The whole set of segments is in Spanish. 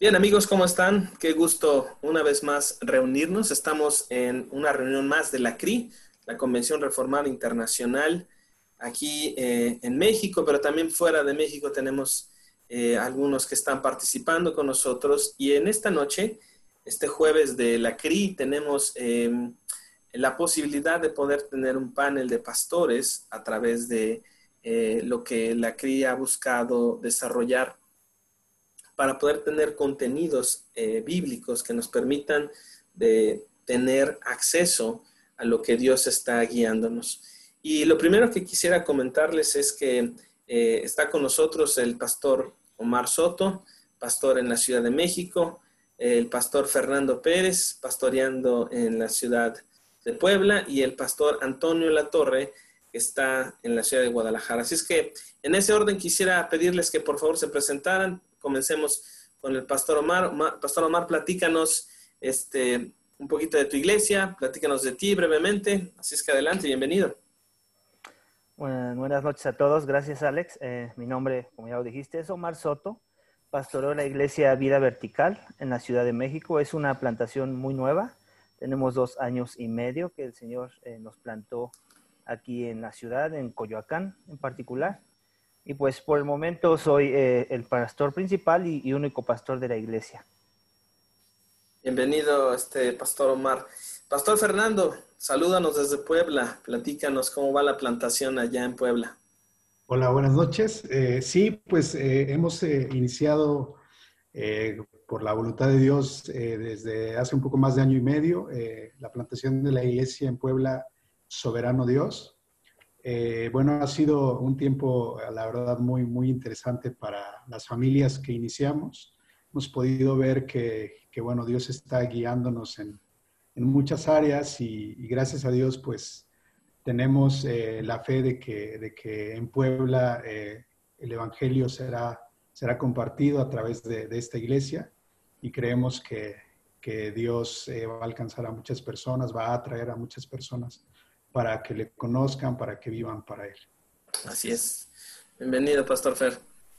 Bien amigos, ¿cómo están? Qué gusto una vez más reunirnos. Estamos en una reunión más de la CRI, la Convención Reformada Internacional, aquí eh, en México, pero también fuera de México tenemos eh, algunos que están participando con nosotros. Y en esta noche, este jueves de la CRI, tenemos em, la posibilidad de poder tener un panel de pastores a través de eh, lo que la CRI ha buscado desarrollar para poder tener contenidos eh, bíblicos que nos permitan de tener acceso a lo que Dios está guiándonos. Y lo primero que quisiera comentarles es que eh, está con nosotros el pastor Omar Soto, pastor en la Ciudad de México, el pastor Fernando Pérez, pastoreando en la ciudad de Puebla, y el pastor Antonio Latorre, que está en la ciudad de Guadalajara. Así es que en ese orden quisiera pedirles que por favor se presentaran, Comencemos con el pastor Omar. pastor Omar, platícanos este, un poquito de tu iglesia, platícanos de ti brevemente. Así es que adelante, bienvenido. buenas noches a todos, gracias Alex. Eh, mi nombre, como ya lo dijiste, es Omar Soto. Pastoreo la iglesia Vida Vertical en la Ciudad de México. Es una plantación muy nueva. Tenemos dos años y medio que el Señor eh, nos plantó aquí en la ciudad, en Coyoacán en particular. Y pues por el momento soy eh, el pastor principal y, único pastor de la iglesia. Bienvenido, este pastor Omar. Pastor Fernando, salúdanos desde Puebla. Platícanos cómo va la plantación allá en Puebla. Hola, buenas noches. Eh, sí, pues eh, hemos iniciado por la voluntad de Dios desde hace un poco más de año y medio la plantación de la iglesia en Puebla, Soberano Dios. Eh, bueno, ha sido un tiempo, la verdad, muy, muy interesante para las familias que iniciamos. Hemos podido ver que, bueno, Dios está guiándonos en, muchas áreas y, gracias a Dios, pues, tenemos eh, la fe de que, de que en Puebla eh, el Evangelio será, será compartido a través de, esta iglesia y creemos que, que Dios va a alcanzar a muchas personas, va a atraer a muchas personas para que le conozcan, para que vivan para Él. Así es. Bienvenido, Pastor Fer.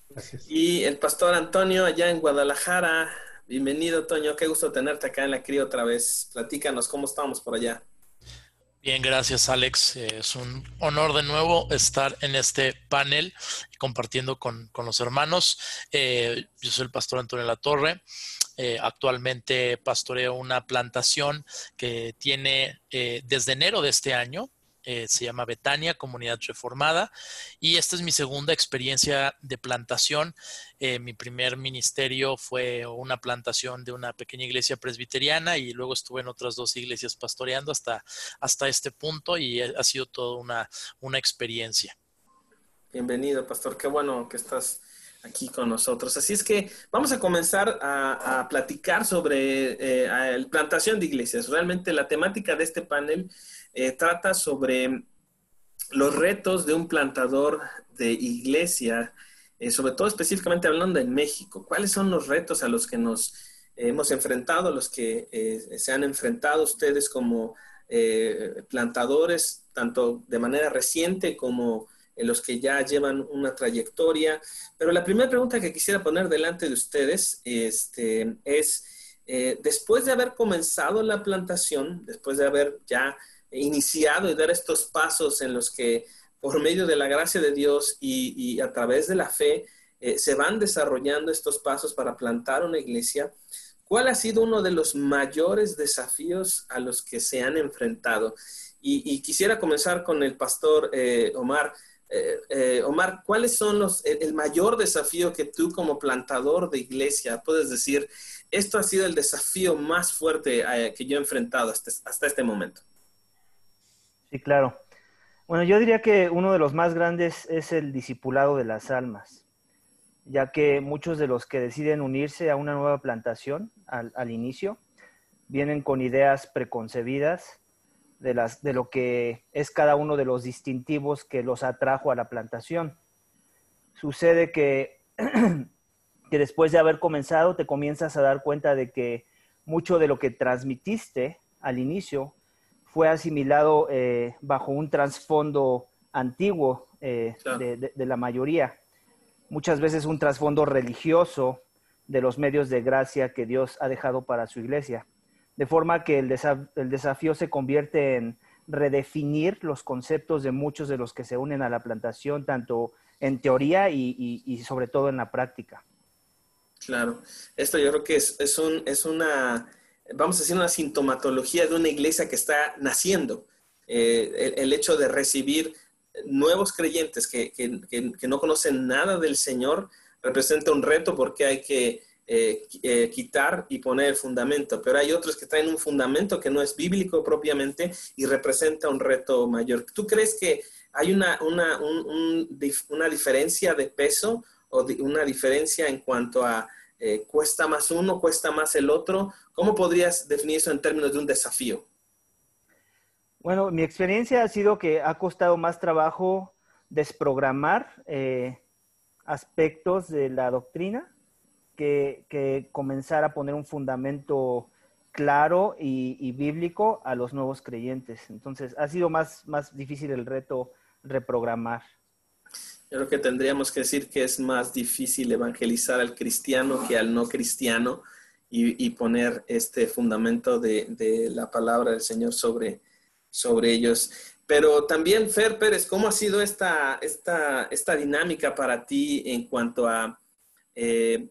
Gracias. Y el Pastor Antonio allá en Guadalajara. Bienvenido, Toño. Qué gusto tenerte acá en la CRI otra vez. Platícanos cómo estamos por allá. Bien, gracias Alex. Es un honor de nuevo estar en este panel compartiendo con, los hermanos. Eh, yo soy el pastor Antonio La Torre. Eh, actualmente pastoreo una plantación que tiene eh, desde enero de este año, eh, se llama Betania, Comunidad Reformada, y esta es mi segunda experiencia de plantación. mi primer ministerio fue una plantación de una pequeña iglesia presbiteriana y luego estuve en otras dos iglesias pastoreando hasta, hasta este punto y ha sido toda una, una experiencia. Bienvenido, pastor. Qué bueno que estás aquí con nosotros. Así es que vamos a comenzar a, platicar sobre eh, plantación de iglesias. Realmente la temática de este panel eh, trata sobre los retos de un plantador de iglesia, eh, sobre todo específicamente hablando en México. ¿Cuáles son los retos a los que nos hemos enfrentado, a los que se han enfrentado ustedes como plantadores, tanto de manera reciente como en los que ya llevan una trayectoria. Pero la primera pregunta que quisiera poner delante de ustedes este, es, eh, después de haber comenzado la plantación, después de haber ya iniciado y dar estos pasos en los que por medio de la gracia de Dios y, a través de la fe eh, se van desarrollando estos pasos para plantar una iglesia, ¿cuál ha sido uno de los mayores desafíos a los que se han enfrentado? Y, quisiera comenzar con el pastor eh, Omar. Eh, eh, Omar, ¿cuáles son los, el, mayor desafío que tú como plantador de iglesia puedes decir, esto ha sido el desafío más fuerte eh, que yo he enfrentado hasta, este momento? Sí, claro. Bueno, yo diría que uno de los más grandes es el discipulado de las almas, ya que muchos de los que deciden unirse a una nueva plantación al inicio vienen con ideas preconcebidas de, las, de lo que es cada uno de los distintivos que los atrajo a la plantación. Sucede que, que después de haber comenzado te comienzas a dar cuenta de que mucho de lo que transmitiste al inicio fue asimilado eh, bajo un trasfondo antiguo eh, de, de, la mayoría. Muchas veces un trasfondo religioso, de los medios de gracia que Dios ha dejado para su iglesia. De forma que el, desafío se convierte en redefinir los conceptos de muchos de los que se unen a la plantación, tanto en teoría y, sobre todo en la práctica. Claro, esto yo creo que es, es una, vamos a decir, una sintomatología de una iglesia que está naciendo. Eh, el, hecho de recibir nuevos creyentes que, no conocen nada del Señor representa un reto porque hay que eh, eh, quitar y poner el fundamento, pero hay otros que traen un fundamento que no es bíblico propiamente y representa un reto mayor. ¿Tú crees que hay una, una, una diferencia de peso o una diferencia en cuanto a eh, cuesta más uno, cuesta más el otro? ¿Cómo podrías definir eso en términos de un desafío? Bueno, mi experiencia ha sido que ha costado más trabajo desprogramar aspectos de la doctrina que, comenzar a poner un fundamento claro y, bíblico a los nuevos creyentes. Entonces, ha sido más, más difícil el reto reprogramar. Yo creo que tendríamos que decir que es más difícil evangelizar al cristiano que al no cristiano y, poner este fundamento de, la palabra del Señor sobre, sobre ellos. Pero también, Fer Pérez, ¿cómo ha sido esta, esta, esta dinámica para ti en cuanto a eh,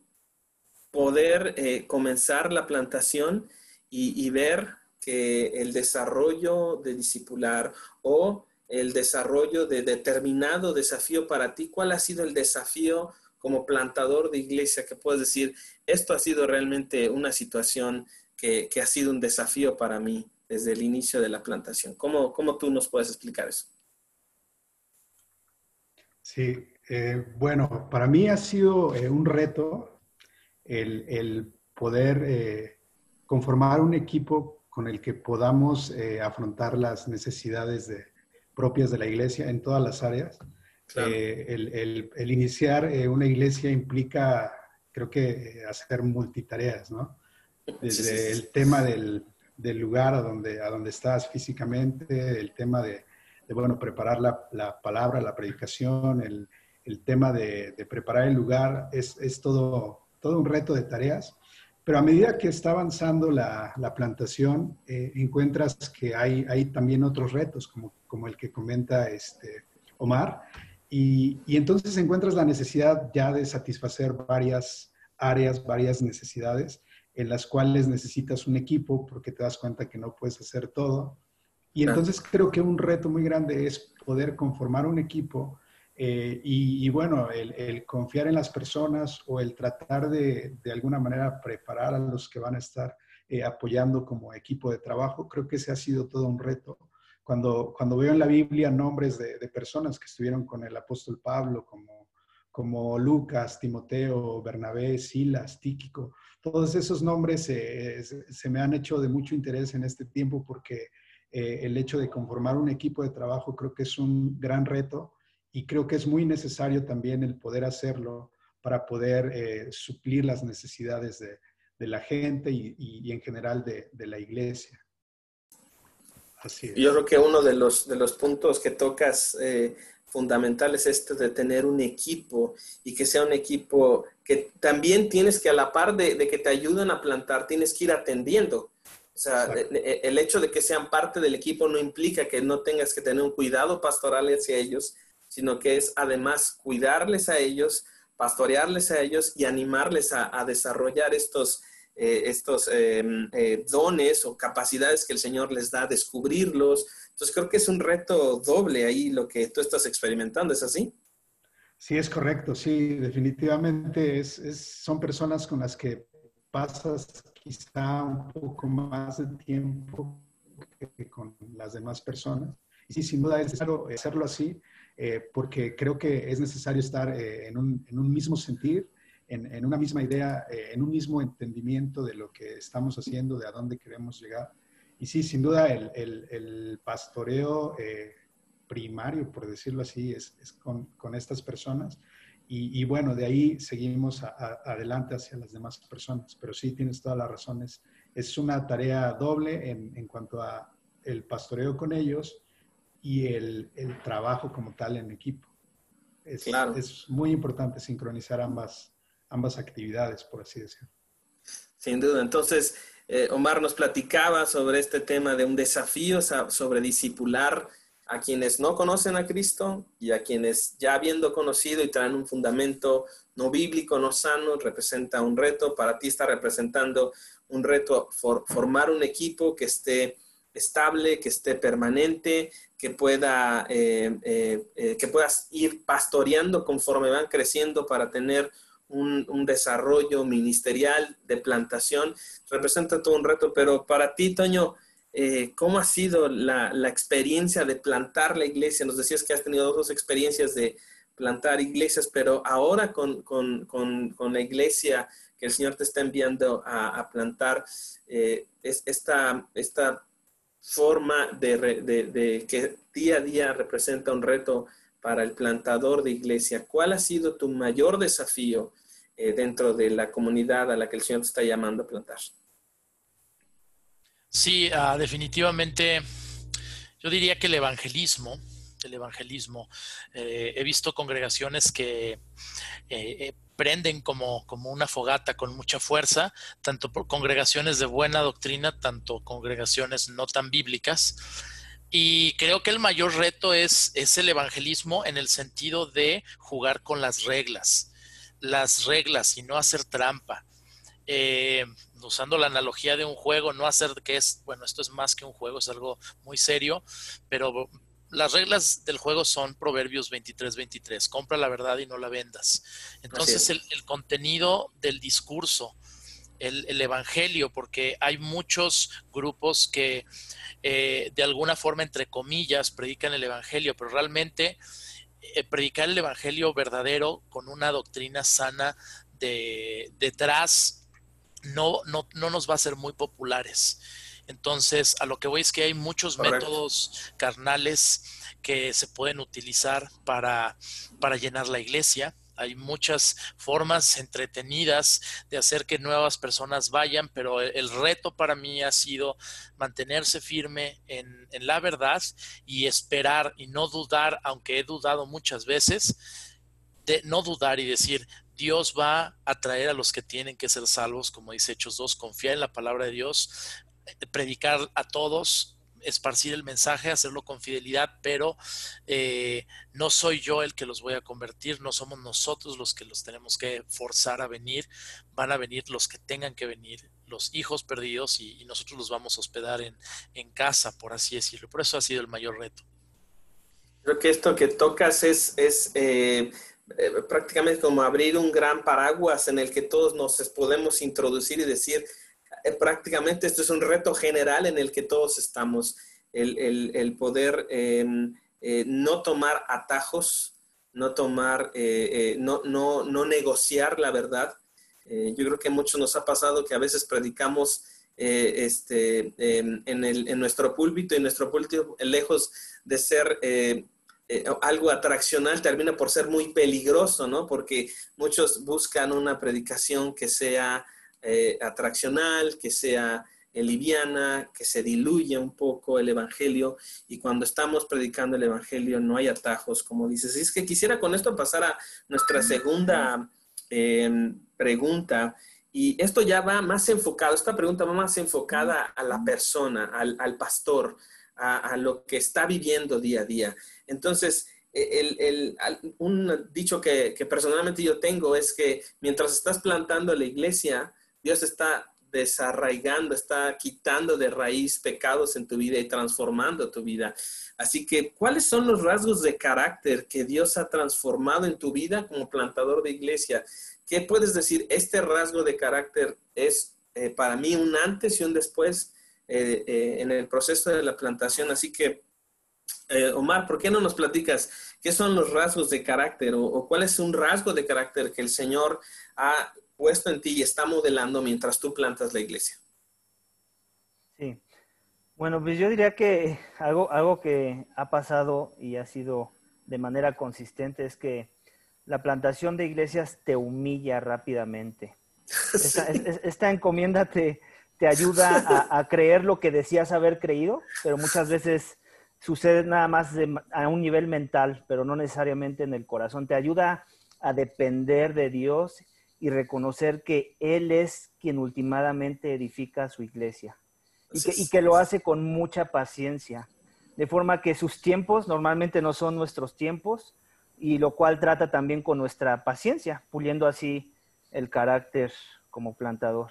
poder eh, comenzar la plantación y, ver que el desarrollo de discipular o el desarrollo de determinado desafío para ti, ¿cuál ha sido el desafío como plantador de iglesia que puedes decir, esto ha sido realmente una situación que, ha sido un desafío para mí desde el inicio de la plantación? ¿Cómo, cómo tú nos puedes explicar eso? Sí, eh, bueno, para mí ha sido eh, un reto el, poder eh, conformar un equipo con el que podamos eh, afrontar las necesidades propias de la iglesia en todas las áreas. Eh, el, iniciar una iglesia implica, creo que, hacer multitareas, ¿no? Desde el tema del, lugar a donde, a donde estás físicamente, el tema de, bueno, preparar la, palabra, la predicación, el, tema de, preparar el lugar, es, es todo todo un reto de tareas, pero a medida que está avanzando la, plantación, eh, encuentras que hay, hay también otros retos, como, como el que comenta este Omar, y, y, entonces encuentras la necesidad ya de satisfacer varias áreas, varias necesidades en las cuales necesitas un equipo porque te das cuenta que no puedes hacer todo. Y entonces creo que un reto muy grande es poder conformar un equipo eh, y, bueno, el, confiar en las personas o el tratar de, de alguna manera preparar a los que van a estar eh, apoyando como equipo de trabajo, creo que ese ha sido todo un reto. Cuando, cuando veo en la Biblia nombres de, personas que estuvieron con el apóstol Pablo, como, como Lucas, Timoteo, Bernabé, Silas, Tíquico, todos esos nombres eh, se me han hecho de mucho interés en este tiempo porque el hecho de conformar un equipo de trabajo creo que es un gran reto y creo que es muy necesario también el poder hacerlo para poder eh, suplir las necesidades de, la gente y, en general de, la iglesia. Así Yo creo que uno de los, de los puntos que tocas eh, fundamentales es esto de tener un equipo y que sea un equipo que también tienes que a la par de, que te ayuden a plantar, tienes que ir atendiendo. O sea, el hecho de que sean parte del equipo no implica que no tengas que tener un cuidado pastoral hacia ellos, sino que es además cuidarles a ellos, pastorearles a ellos y animarles a, desarrollar estos, eh, estos em, eh, dones o capacidades que el Señor les da, descubrirlos. Entonces creo que es un reto doble ahí lo que tú estás experimentando, ¿es así? Sí, es correcto, sí, definitivamente es, son personas con las que pasas quizá un poco más de tiempo que con las demás personas. Y sí, sin duda es necesario hacerlo así, eh, porque creo que es necesario estar eh, en, un, en, un, mismo sentir, en, en una misma idea, eh, en un mismo entendimiento de lo que estamos haciendo, de a dónde queremos llegar. Y sí, sin duda, el, el, el pastoreo primario, por decirlo así, es, es con, con, estas personas. Y, y, bueno, de ahí seguimos adelante hacia las demás personas. Pero sí, tienes todas las razones. Es una tarea doble en, en cuanto a el pastoreo con ellos, y el, trabajo como tal en equipo. Es, es muy importante sincronizar ambas, ambas actividades, por así decirlo. Sin duda. Entonces, eh, Omar nos platicaba sobre este tema de un desafío sobre discipular a quienes no conocen a Cristo y a quienes ya habiendo conocido y traen un fundamento no bíblico, no sano, representa un reto. Para ti está representando un reto formar un equipo que esté estable, que esté permanente, que pueda eh, eh, que puedas ir pastoreando conforme van creciendo para tener un, desarrollo ministerial de plantación. Representa todo un reto, pero para ti, Toño, eh, ¿cómo ha sido la, experiencia de plantar la iglesia? Nos decías que has tenido dos experiencias de plantar iglesias, pero ahora con, la iglesia que el Señor te está enviando a, plantar, eh, es esta, esta forma de, que día a día representa un reto para el plantador de iglesia. ¿Cuál ha sido tu mayor desafío eh, dentro de la comunidad a la que el Señor te está llamando a plantar? Sí, ah, definitivamente. Yo diría que el evangelismo, el evangelismo, eh, he visto congregaciones que eh, prenden como, como una fogata con mucha fuerza, tanto por congregaciones de buena doctrina, tanto congregaciones no tan bíblicas. Y creo que el mayor reto es, es el evangelismo en el sentido de jugar con las reglas, las reglas y no hacer trampa. Eh, usando la analogía de un juego, no hacer que es, bueno, esto es más que un juego, es algo muy serio, pero las reglas del juego son Proverbios 23, 23, compra la verdad y no la vendas. Entonces el, contenido del discurso, el, evangelio, porque hay muchos grupos que eh, de alguna forma, entre comillas, predican el evangelio, pero realmente eh, predicar el evangelio verdadero con una doctrina sana de, detrás no, no, no nos va a ser muy populares. Entonces, a lo que voy es que hay muchos métodos carnales que se pueden utilizar para, para llenar la iglesia. Hay muchas formas entretenidas de hacer que nuevas personas vayan, pero el, reto para mí ha sido mantenerse firme en, en la verdad y esperar y no dudar, aunque he dudado muchas veces, de no dudar y decir, Dios va a traer a los que tienen que ser salvos, como dice Hechos 2, confiar en la palabra de Dios, predicar a todos, esparcir el mensaje, hacerlo con fidelidad, pero eh, no soy yo el que los voy a convertir, no somos nosotros los que los tenemos que forzar a venir, van a venir los que tengan que venir, los hijos perdidos, y, nosotros los vamos a hospedar en, casa, por así decirlo. Por eso ha sido el mayor reto. Creo que esto que tocas es, es eh, eh, prácticamente como abrir un gran paraguas en el que todos nos podemos introducir y decir, prácticamente esto es un reto general en el que todos estamos, el, poder em, eh, no tomar atajos, no tomar, no, no, no, negociar la verdad. yo creo que a muchos nos ha pasado que a veces predicamos este, em, en, en, nuestro púlpito y nuestro púlpito, lejos de ser eh, algo atraccional termina por ser muy peligroso, ¿no? Porque muchos buscan una predicación que sea eh, atraccional, que sea eh, liviana, que se diluya un poco el Evangelio y cuando estamos predicando el Evangelio no hay atajos, como dices. Y es que quisiera con esto pasar a nuestra segunda em, pregunta y esto ya va más enfocado, esta pregunta va más enfocada a la persona, al, pastor, a, lo que está viviendo día a día. Entonces, e, un dicho que, personalmente yo tengo es que mientras estás plantando la iglesia, Dios está desarraigando, está quitando de raíz pecados en tu vida y transformando tu vida. Así que, ¿cuáles son los rasgos de carácter que Dios ha transformado en tu vida como plantador de iglesia? ¿Qué puedes decir? Este rasgo de carácter es eh, para mí un antes y un después eh, eh, en el proceso de la plantación. Así que, Omar, ¿por qué no nos platicas qué son los rasgos de carácter o, cuál es un rasgo de carácter que el Señor ha puesto en ti y está modelando mientras tú plantas la iglesia? Sí. Bueno, pues yo diría que algo, algo que ha pasado y ha sido de manera consistente es que la plantación de iglesias te humilla rápidamente. Esta, encomienda te, te ayuda a, creer lo que decías haber creído, pero muchas veces sucede nada más a un nivel mental, pero no necesariamente en el corazón. Te ayuda a depender de Dios y reconocer que Él es quien últimamente edifica su iglesia y que, lo hace con mucha paciencia, de forma que sus tiempos normalmente no son nuestros tiempos y lo cual trata también con nuestra paciencia, puliendo así el carácter como plantador.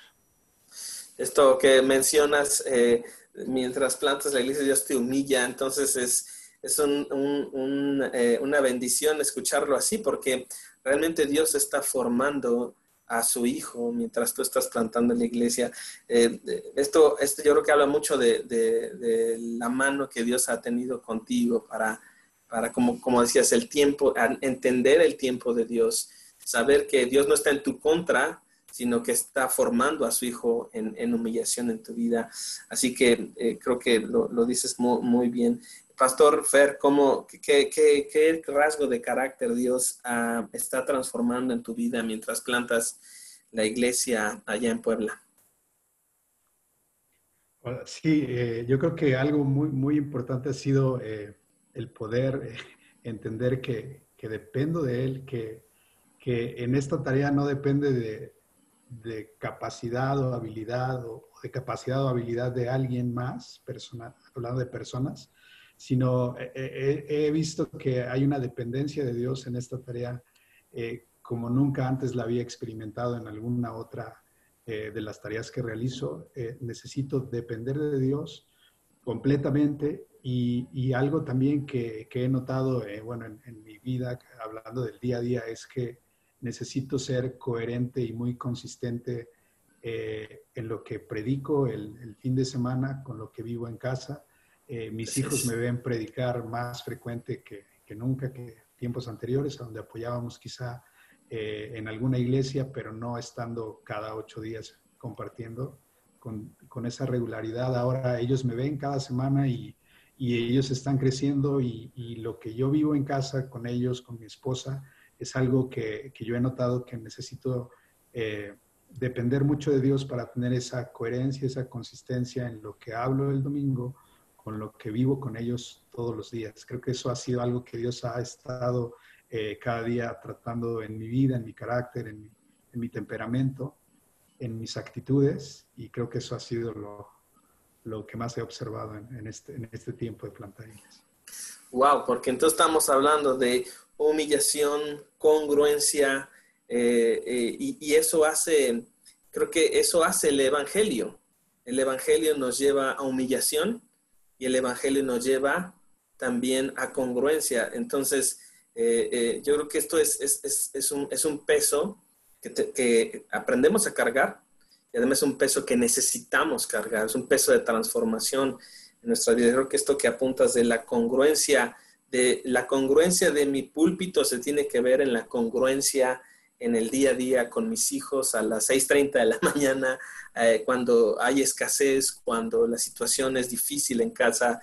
Esto que mencionas, eh, mientras plantas la iglesia, Dios te humilla, entonces es, es eh, una bendición escucharlo así, porque realmente Dios está formando a su hijo mientras tú estás plantando la iglesia. Eh, esto, esto yo creo que habla mucho de, la mano que Dios ha tenido contigo para, para como, como decías, el tiempo, entender el tiempo de Dios, saber que Dios no está en tu contra, sino que está formando a su hijo en, humillación en tu vida. Así que eh, creo que lo, dices muy, muy bien. Pastor Fer, ¿cómo, qué, qué, rasgo de carácter Dios ah, está transformando en tu vida mientras plantas la iglesia allá en Puebla? Sí, eh, yo creo que algo muy, muy importante ha sido eh, el poder eh, entender que, que, dependo de Él, que, que, en esta tarea no depende de, de capacidad o habilidad o, de capacidad o habilidad de alguien más, personal, hablando de personas, sino eh, eh, he, visto que hay una dependencia de Dios en esta tarea eh, como nunca antes la había experimentado en alguna otra de las tareas que realizo. necesito depender de Dios completamente y, algo también que, he notado, bueno, en, mi vida, hablando del día a día, es que necesito ser coherente y muy consistente en lo que predico el fin de semana, con lo que vivo en casa eh, mis hijos me ven predicar más frecuente que, nunca, que tiempos anteriores, donde apoyábamos quizá eh, en alguna iglesia, pero no estando cada ocho días compartiendo con, esa regularidad. Ahora ellos me ven cada semana y, ellos están creciendo y, lo que yo vivo en casa con ellos, con mi esposa, es algo que, yo he notado que necesito eh, depender mucho de Dios para tener esa coherencia, esa consistencia en lo que hablo el domingo con lo que vivo con ellos todos los días. Creo que eso ha sido algo que Dios ha estado eh, cada día tratando en mi vida, en mi carácter, en mi, temperamento, en mis actitudes, y creo que eso ha sido lo, lo que más he observado en, este, en este tiempo de plantadillas. Wow, porque entonces estamos hablando de humillación, congruencia, eh, eh, y, y, eso hace, creo que eso hace el Evangelio. El Evangelio nos lleva a humillación, y el Evangelio nos lleva también a congruencia. Entonces, eh, eh, yo creo que esto es, es, un, es un, peso que, que, aprendemos a cargar y además es un peso que necesitamos cargar, es un peso de transformación en nuestra vida. Yo creo que esto que apuntas de la congruencia, de la congruencia de mi púlpito se tiene que ver en la congruencia en el día a día con mis hijos a las 6.30 de la mañana, eh, cuando hay escasez, cuando la situación es difícil en casa.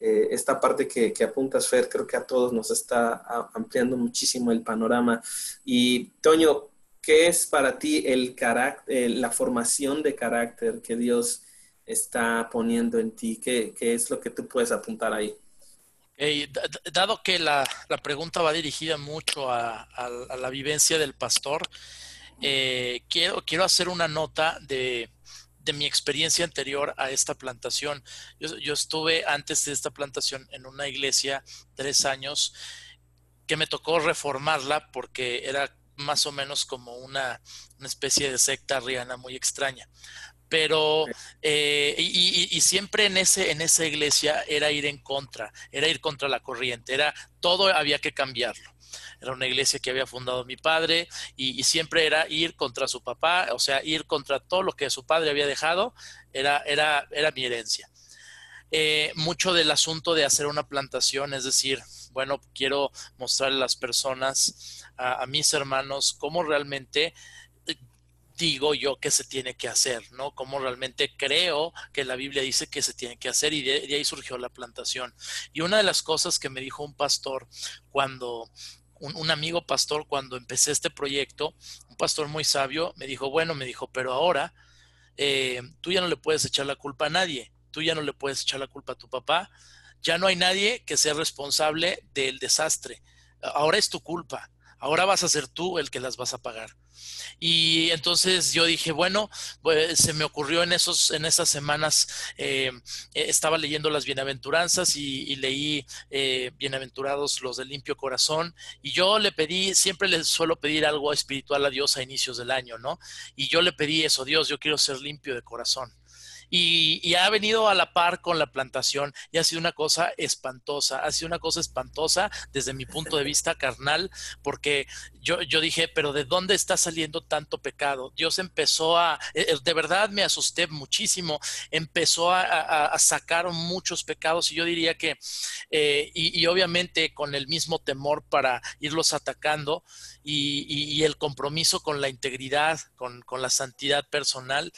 Eh, esta parte que, apuntas, Fer, creo que a todos nos está ampliando muchísimo el panorama. Y Toño, ¿qué es para ti el carácter, la formación de carácter que Dios está poniendo en ti? ¿Qué, qué es lo que tú puedes apuntar ahí? Dado que la, pregunta va dirigida mucho a, la vivencia del pastor, eh, quiero, quiero hacer una nota de, mi experiencia anterior a esta plantación. Yo, estuve antes de esta plantación en una iglesia tres años que me tocó reformarla porque era más o menos como una, una especie de secta riana muy extraña pero eh, y, siempre en ese en esa iglesia era ir en contra, era ir contra la corriente, era todo había que cambiarlo. Era una iglesia que había fundado mi padre y, siempre era ir contra su papá, o sea, ir contra todo lo que su padre había dejado, era, era, era mi herencia. Eh, mucho del asunto de hacer una plantación, es decir, bueno, quiero mostrarle a las personas, a mis hermanos, cómo realmente digo yo que se tiene que hacer, ¿no? Como realmente creo que la Biblia dice que se tiene que hacer y de, ahí surgió la plantación. Y una de las cosas que me dijo un pastor cuando, un, amigo pastor, cuando empecé este proyecto, un pastor muy sabio, me dijo, bueno, me dijo, pero ahora eh, tú ya no le puedes echar la culpa a nadie, tú ya no le puedes echar la culpa a tu papá, ya no hay nadie que sea responsable del desastre, ahora es tu culpa, ahora vas a ser tú el que las vas a pagar. Y entonces yo dije, bueno, pues se me ocurrió en, esos, en esas semanas, eh, estaba leyendo las bienaventuranzas y, leí eh, bienaventurados los de limpio corazón. Y yo le pedí, siempre le suelo pedir algo espiritual a Dios a inicios del año, ¿no? Y yo le pedí eso, Dios, yo quiero ser limpio de corazón y, ha venido a la par con la plantación y ha sido una cosa espantosa, ha sido una cosa espantosa desde mi punto de vista carnal, porque yo, yo dije, pero ¿de dónde está saliendo tanto pecado? Dios empezó a, eh, eh, de verdad me asusté muchísimo, empezó a, sacar muchos pecados y yo diría que, eh, y, obviamente con el mismo temor para irlos atacando y, el compromiso con la integridad, con, con la santidad personal,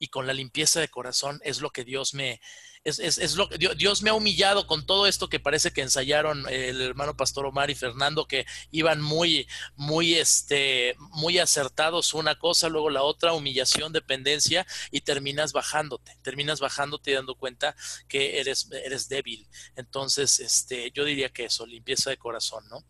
y con la limpieza de corazón es lo que Dios me, es, es, es lo Dios me ha humillado con todo esto que parece que ensayaron el hermano Pastor Omar y Fernando, que iban muy, muy, este, muy acertados una cosa, luego la otra, humillación, dependencia, y terminas bajándote, terminas bajándote y dando cuenta que eres, eres débil. Entonces, este, yo diría que eso, limpieza de corazón, ¿no?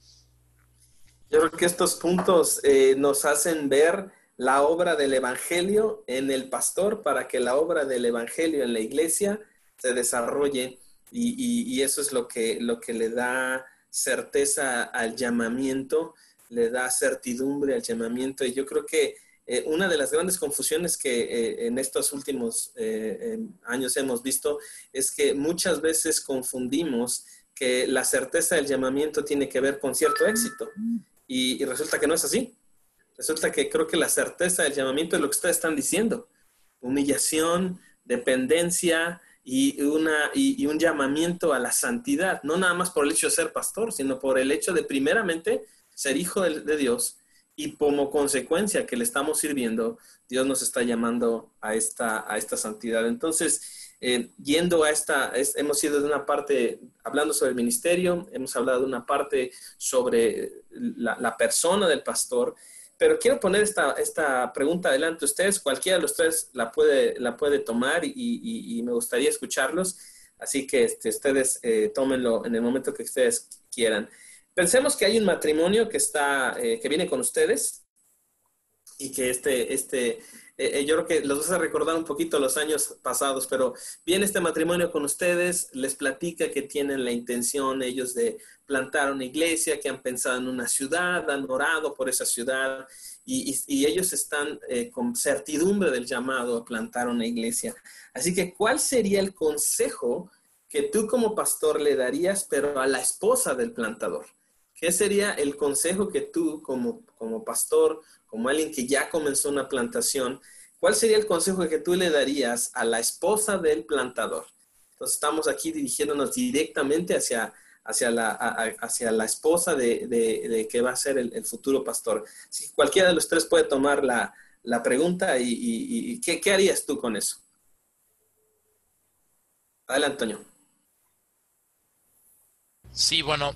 Yo creo que estos puntos eh, nos hacen ver la obra del Evangelio en el pastor para que la obra del Evangelio en la iglesia se desarrolle. Y, eso es lo que, lo que le da certeza al llamamiento, le da certidumbre al llamamiento. Y yo creo que eh, una de las grandes confusiones que eh, en estos últimos eh, años hemos visto es que muchas veces confundimos que la certeza del llamamiento tiene que ver con cierto éxito. Y resulta que no es así. Resulta que creo que la certeza del llamamiento es lo que ustedes están diciendo. Humillación, dependencia y, una, y, un llamamiento a la santidad. No nada más por el hecho de ser pastor, sino por el hecho de primeramente ser hijo de, Dios y como consecuencia que le estamos sirviendo, Dios nos está llamando a esta, a esta santidad. Entonces, eh, yendo a esta, hemos ido de una parte hablando sobre el ministerio, hemos hablado de una parte sobre la, la persona del pastor pero quiero poner esta, esta pregunta adelante ustedes. Cualquiera de los tres la puede, la puede tomar y, me gustaría escucharlos. Así que este, ustedes eh, tómenlo en el momento que ustedes quieran. Pensemos que hay un matrimonio que, está, eh, que viene con ustedes y que este, este, eh, yo creo que los vas a recordar un poquito los años pasados, pero viene este matrimonio con ustedes, les platica que tienen la intención ellos de plantar una iglesia, que han pensado en una ciudad, han orado por esa ciudad y, ellos están eh, con certidumbre del llamado a plantar una iglesia. Así que, ¿cuál sería el consejo que tú como pastor le darías, pero a la esposa del plantador? ¿Qué sería el consejo que tú como, como pastor, como alguien que ya comenzó una plantación, cuál sería el consejo que tú le darías a la esposa del plantador? Entonces estamos aquí dirigiéndonos directamente hacia hacia la, hacia la esposa de, que va a ser el, futuro pastor. Si cualquiera de los tres puede tomar la, pregunta y, ¿qué, harías tú con eso? Adelante, Antonio. Sí, bueno,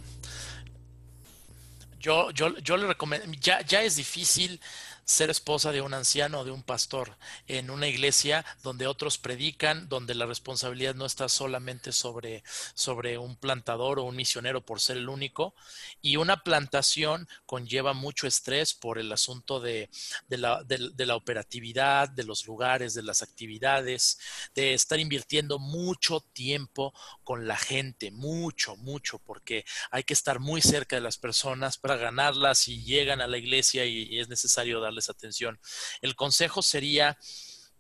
yo, yo, yo le recomiendo, ya, ya es difícil ser esposa de un anciano o de un pastor en una iglesia donde otros predican, donde la responsabilidad no está solamente sobre, sobre un plantador o un misionero por ser el único. Y una plantación conlleva mucho estrés por el asunto de, de, la, de la operatividad, de los lugares, de las actividades, de estar invirtiendo mucho tiempo con la gente, mucho, mucho, porque hay que estar muy cerca de las personas para ganarlas si llegan a la iglesia y, es necesario dar atención. El consejo sería,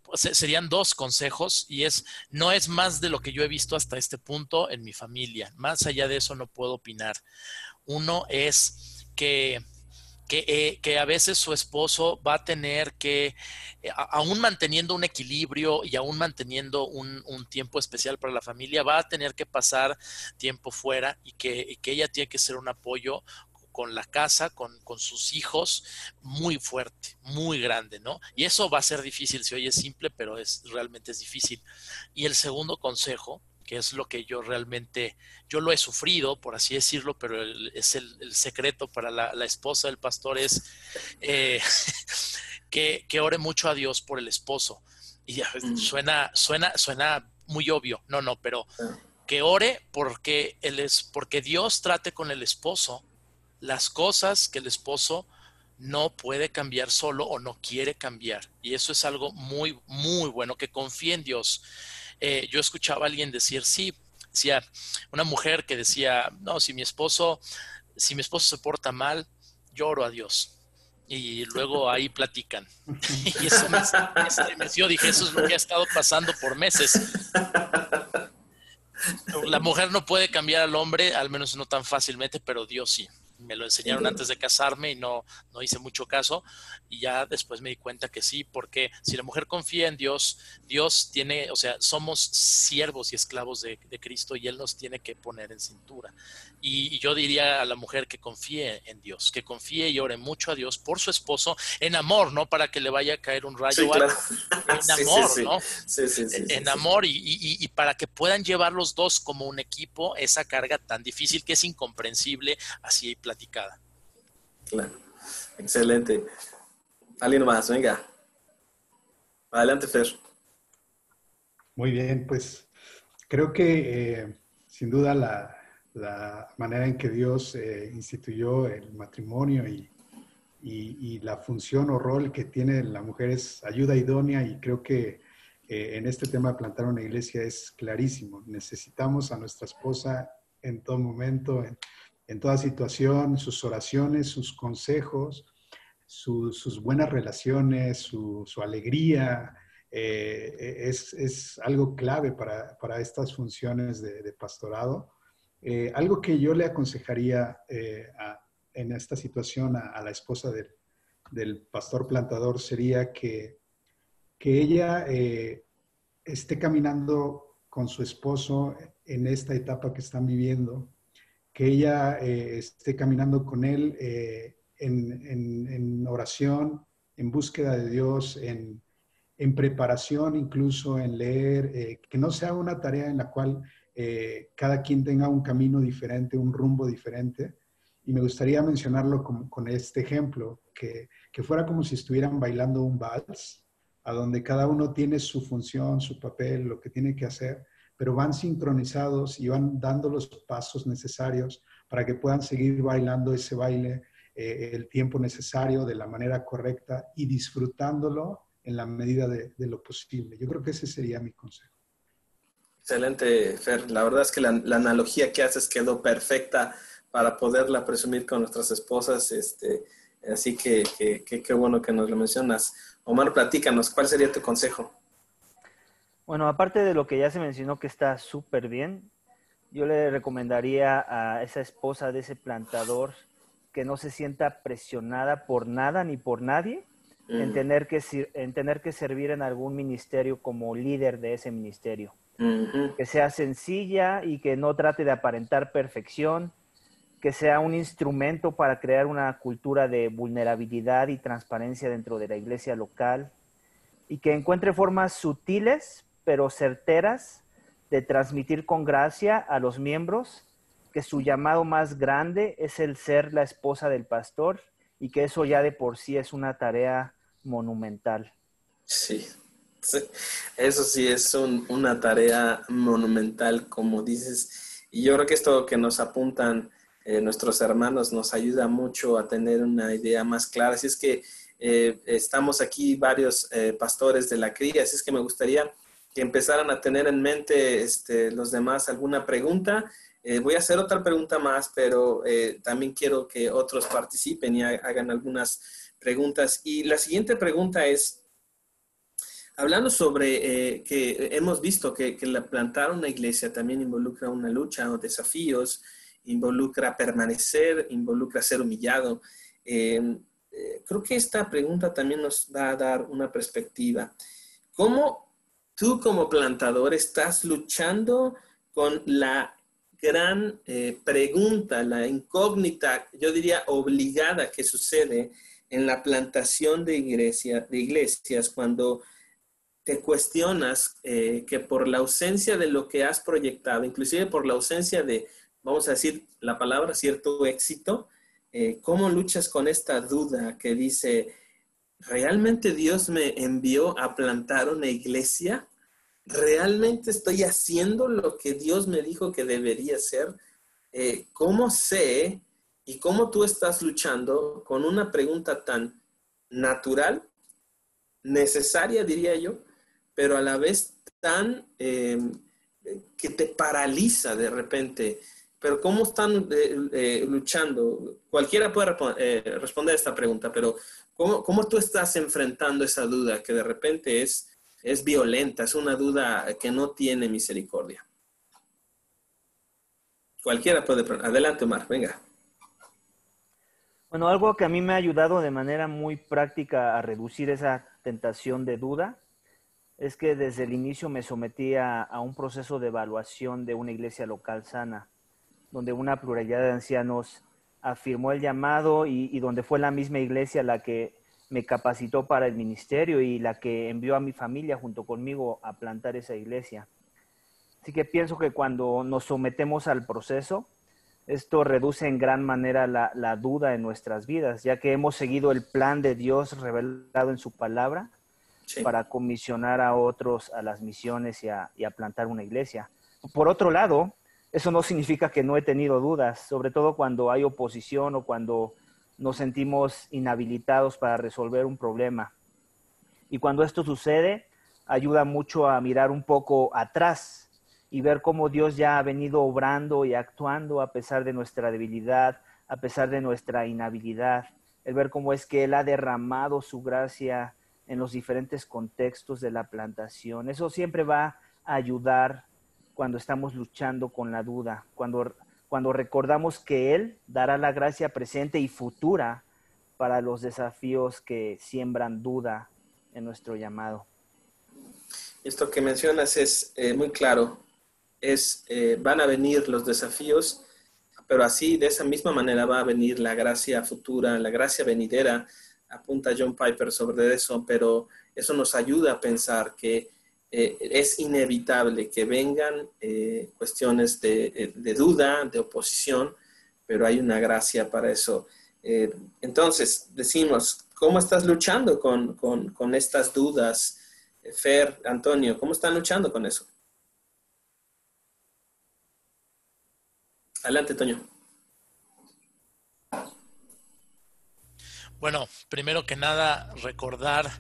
pues, serían dos consejos y es, no es más de lo que yo he visto hasta este punto en mi familia. Más allá de eso no puedo opinar. Uno es que que, eh, a veces su esposo va a tener que, eh, aún manteniendo un equilibrio y aún manteniendo un, tiempo especial para la familia, va a tener que pasar tiempo fuera y que, y que ella tiene que ser un apoyo con la casa, con, sus hijos, muy fuerte, muy grande, ¿no? Y eso va a ser difícil, si oye simple, pero es realmente es difícil. Y el segundo consejo, que es lo que yo realmente, yo lo he sufrido, por así decirlo, pero es el, secreto para la, esposa del pastor, es eh, que, que, ore mucho a Dios por el esposo. Y mm. suena, suena, suena muy obvio, no, no, pero que ore porque, él es, porque Dios trate con el esposo las cosas que el esposo no puede cambiar solo o no quiere cambiar. Y eso es algo muy, muy bueno, que confíe en Dios. Eh, yo escuchaba a alguien decir, sí, decía, una mujer que decía, no, si mi esposo, si mi esposo se porta mal, lloro a Dios. Y luego ahí platican. y eso me, estremeció, dije, eso es lo que ha estado pasando por meses. La mujer no puede cambiar al hombre, al menos no tan fácilmente, pero Dios sí me lo enseñaron antes de casarme y no, no hice mucho caso. Y ya después me di cuenta que sí, porque si la mujer confía en Dios, Dios tiene, o sea, somos siervos y esclavos de, Cristo y Él nos tiene que poner en cintura. Y, yo diría a la mujer que confíe en Dios, que confíe y ore mucho a Dios por su esposo en amor, no para que le vaya a caer un rayo. En amor, ¿no? en amor y, y para que puedan llevar los dos como un equipo esa carga tan difícil que es incomprensible así platicada. Claro, excelente. Alguien más, venga. Adelante, Fer. Muy bien, pues creo que eh, sin duda la, manera en que Dios eh, instituyó el matrimonio y, la función o rol que tiene la mujer es ayuda idónea y creo que eh, en este tema de plantar una iglesia es clarísimo. Necesitamos a nuestra esposa en todo momento, en, en toda situación, sus oraciones, sus consejos, sus buenas relaciones, su, alegría, eh, es, algo clave para, estas funciones de, pastorado. Eh, algo que yo le aconsejaría eh, en esta situación a, la esposa del, pastor plantador sería que, que ella esté caminando con su esposo en esta etapa que están viviendo que ella eh, esté caminando con Él eh, en, oración, en búsqueda de Dios, en, preparación, incluso en leer, eh, que no sea una tarea en la cual cada quien tenga un camino diferente, un rumbo diferente. Y me gustaría mencionarlo con, este ejemplo, que, que fuera como si estuvieran bailando un vals, a donde cada uno tiene su función, su papel, lo que tiene que hacer pero van sincronizados y van dando los pasos necesarios para que puedan seguir bailando ese baile eh, el tiempo necesario, de la manera correcta y disfrutándolo en la medida de, lo posible. Yo creo que ese sería mi consejo. Excelente, Fer. La verdad es que la, analogía que haces quedó perfecta para poderla presumir con nuestras esposas. Este, así que qué bueno que nos lo mencionas. Omar, platícanos, ¿cuál sería tu consejo? Bueno, aparte de lo que ya se mencionó que está súper bien, yo le recomendaría a esa esposa de ese plantador que no se sienta presionada por nada ni por nadie en, tener que, en tener que servir en algún ministerio como líder de ese ministerio. Que sea sencilla y que no trate de aparentar perfección, que sea un instrumento para crear una cultura de vulnerabilidad y transparencia dentro de la iglesia local y que encuentre formas sutiles pero certeras de transmitir con gracia a los miembros que su llamado más grande es el ser la esposa del pastor y que eso ya de por sí es una tarea monumental. Sí, eso sí es una tarea monumental, como dices. Y yo creo que esto que nos apuntan eh, nuestros hermanos nos ayuda mucho a tener una idea más clara. Así es que eh, estamos aquí varios eh, pastores de la cría, así es que me gustaría que empezaran a tener en mente este, los demás alguna pregunta. Eh, voy a hacer otra pregunta más, pero eh, también quiero que otros participen y hagan algunas preguntas. Y la siguiente pregunta es, hablando sobre eh, que hemos visto que, que plantar una iglesia también involucra una lucha o desafíos, involucra permanecer, involucra ser humillado. creo que esta pregunta también nos va a dar una perspectiva. ¿Cómo tú como plantador estás luchando con la gran eh, pregunta, la incógnita, yo diría obligada que sucede en la plantación de, iglesia, de iglesias cuando te cuestionas eh, que por la ausencia de lo que has proyectado, inclusive por la ausencia de, vamos a decir la palabra, cierto éxito, eh, ¿cómo luchas con esta duda que dice, ¿realmente Dios me envió a plantar una iglesia? ¿Realmente estoy haciendo lo que Dios me dijo que debería hacer? Eh, ¿Cómo sé y cómo tú estás luchando con una pregunta tan natural, necesaria, diría yo, pero a la vez tan eh, que te paraliza de repente. Pero ¿cómo están eh, luchando? Cualquiera puede responder esta pregunta, pero ¿cómo, ¿cómo, tú estás enfrentando esa duda que de repente es, es violenta, es una duda que no tiene misericordia? Cualquiera puede. Adelante, Omar, venga. Bueno, algo que a mí me ha ayudado de manera muy práctica a reducir esa tentación de duda es que desde el inicio me sometí a, un proceso de evaluación de una iglesia local sana, donde una pluralidad de ancianos afirmó el llamado y, y, donde fue la misma iglesia la que me capacitó para el ministerio y la que envió a mi familia junto conmigo a plantar esa iglesia. Así que pienso que cuando nos sometemos al proceso, esto reduce en gran manera la, duda en nuestras vidas, ya que hemos seguido el plan de Dios revelado en su palabra para comisionar a otros a las misiones y a, plantar una iglesia. Por otro lado, eso no significa que no he tenido dudas, sobre todo cuando hay oposición o cuando nos sentimos inhabilitados para resolver un problema. Y cuando esto sucede, ayuda mucho a mirar un poco atrás y ver cómo Dios ya ha venido obrando y actuando a pesar de nuestra debilidad, a pesar de nuestra inhabilidad, el ver cómo es que Él ha derramado su gracia en los diferentes contextos de la plantación. Eso siempre va a ayudar cuando estamos luchando con la duda, cuando, cuando recordamos que Él dará la gracia presente y futura para los desafíos que siembran duda en nuestro llamado. Esto que mencionas es eh, muy claro es, eh, van a venir los desafíos, pero así, de esa misma manera va a venir la gracia futura, la gracia venidera, apunta John Piper sobre eso, pero eso nos ayuda a pensar que eh, es inevitable que vengan eh, cuestiones de, duda, de oposición, pero hay una gracia para eso. entonces, decimos, ¿cómo estás luchando con, con estas dudas? Fer, Antonio, ¿cómo están luchando con eso? Adelante, Toño. Bueno, primero que nada, recordar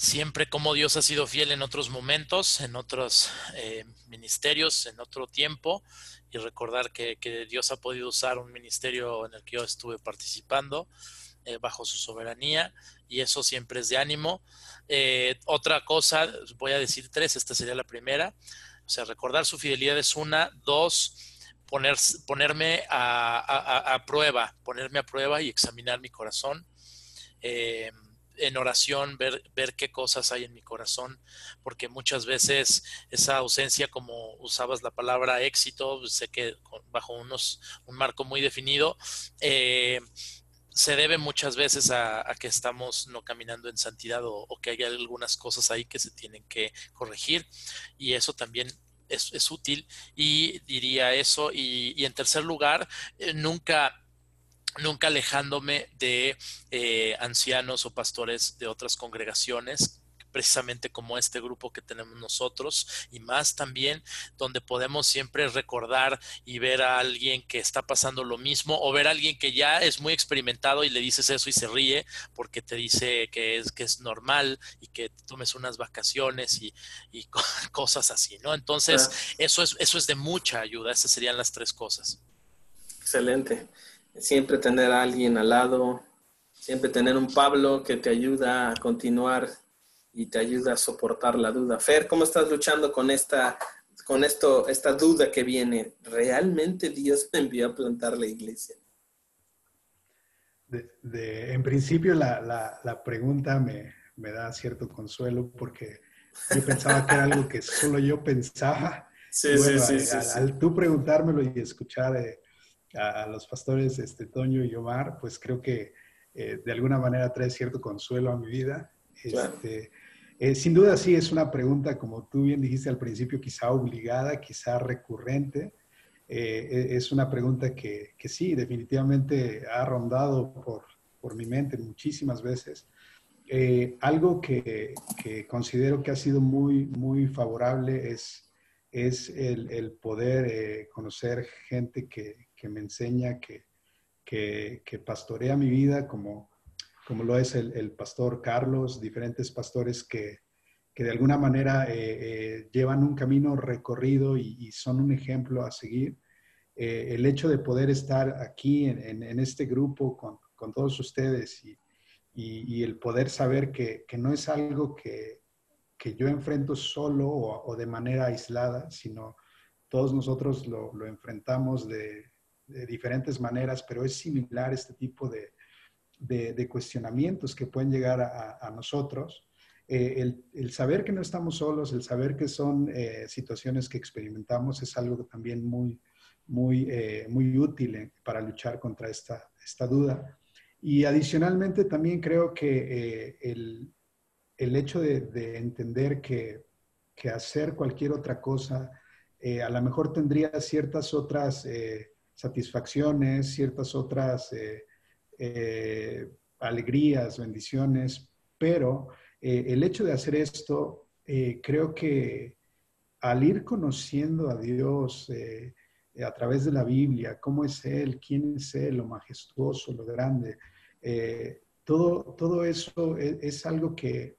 siempre cómo Dios ha sido fiel en otros momentos, en otros eh, ministerios, en otro tiempo, y recordar que, Dios ha podido usar un ministerio en el que yo estuve participando eh, bajo su soberanía, y eso siempre es de ánimo. Eh, otra cosa, voy a decir tres, esta sería la primera, o sea, recordar su fidelidad es una, dos, poner, ponerme a, prueba, ponerme a prueba y examinar mi corazón. Eh, en oración, ver, ver qué cosas hay en mi corazón, porque muchas veces esa ausencia, como usabas la palabra éxito, sé que bajo unos, un marco muy definido, eh, se debe muchas veces a, que estamos no caminando en santidad o, que hay algunas cosas ahí que se tienen que corregir y eso también es, útil y diría eso. Y, en tercer lugar, eh, nunca nunca alejándome de eh, ancianos o pastores de otras congregaciones precisamente como este grupo que tenemos nosotros y más también donde podemos siempre recordar y ver a alguien que está pasando lo mismo o ver a alguien que ya es muy experimentado y le dices eso y se ríe porque te dice que es, que es normal y que tomes unas vacaciones y, cosas así, ¿no? Entonces, eso, es, eso es de mucha ayuda, esas serían las tres cosas. Excelente. Siempre tener a alguien al lado, siempre tener un Pablo que te ayuda a continuar y te ayuda a soportar la duda. Fer, ¿cómo estás luchando con esta, con esto, esta duda que viene? ¿Realmente Dios me envió a plantar la iglesia? en principio la, la, pregunta me, me, da cierto consuelo porque yo pensaba que era algo que solo yo pensaba. Sí, sí, sí, al, tú preguntármelo y escuchar eh, a, los pastores este, Toño y Omar, pues creo que eh, de alguna manera trae cierto consuelo a mi vida. Este, eh, sin duda sí es una pregunta, como tú bien dijiste al principio, quizá obligada, quizá recurrente. Eh, e, es una pregunta que, que, sí, definitivamente ha rondado por, por mi mente muchísimas veces. Eh, algo que, que, considero que ha sido muy, muy favorable es, es el, el poder conocer gente que, que, me enseña, que, que, pastorea mi vida, como, como lo es el, pastor Carlos, diferentes pastores que, que de alguna manera eh, eh, llevan un camino recorrido y, son un ejemplo a seguir. Eh, el hecho de poder estar aquí en, en, este grupo con, con, todos ustedes y, y, el poder saber que, que no es algo que, que yo enfrento solo o, de manera aislada, sino todos nosotros lo, lo enfrentamos de, de, diferentes maneras, pero es similar este tipo de, de cuestionamientos que pueden llegar a, a nosotros. Eh, el, el, saber que no estamos solos, el saber que son eh, situaciones que experimentamos es algo también muy, muy, eh, muy útil para luchar contra esta, esta duda. Y adicionalmente también creo que el, el, hecho de, de entender que, que, hacer cualquier otra cosa a lo mejor tendría ciertas otras satisfacciones, ciertas otras alegrías, bendiciones, pero eh, el hecho de hacer esto, eh, creo que al ir conociendo a Dios eh, a través de la Biblia, cómo es Él, quién es Él, lo majestuoso, lo grande, todo, todo eso es, es algo que,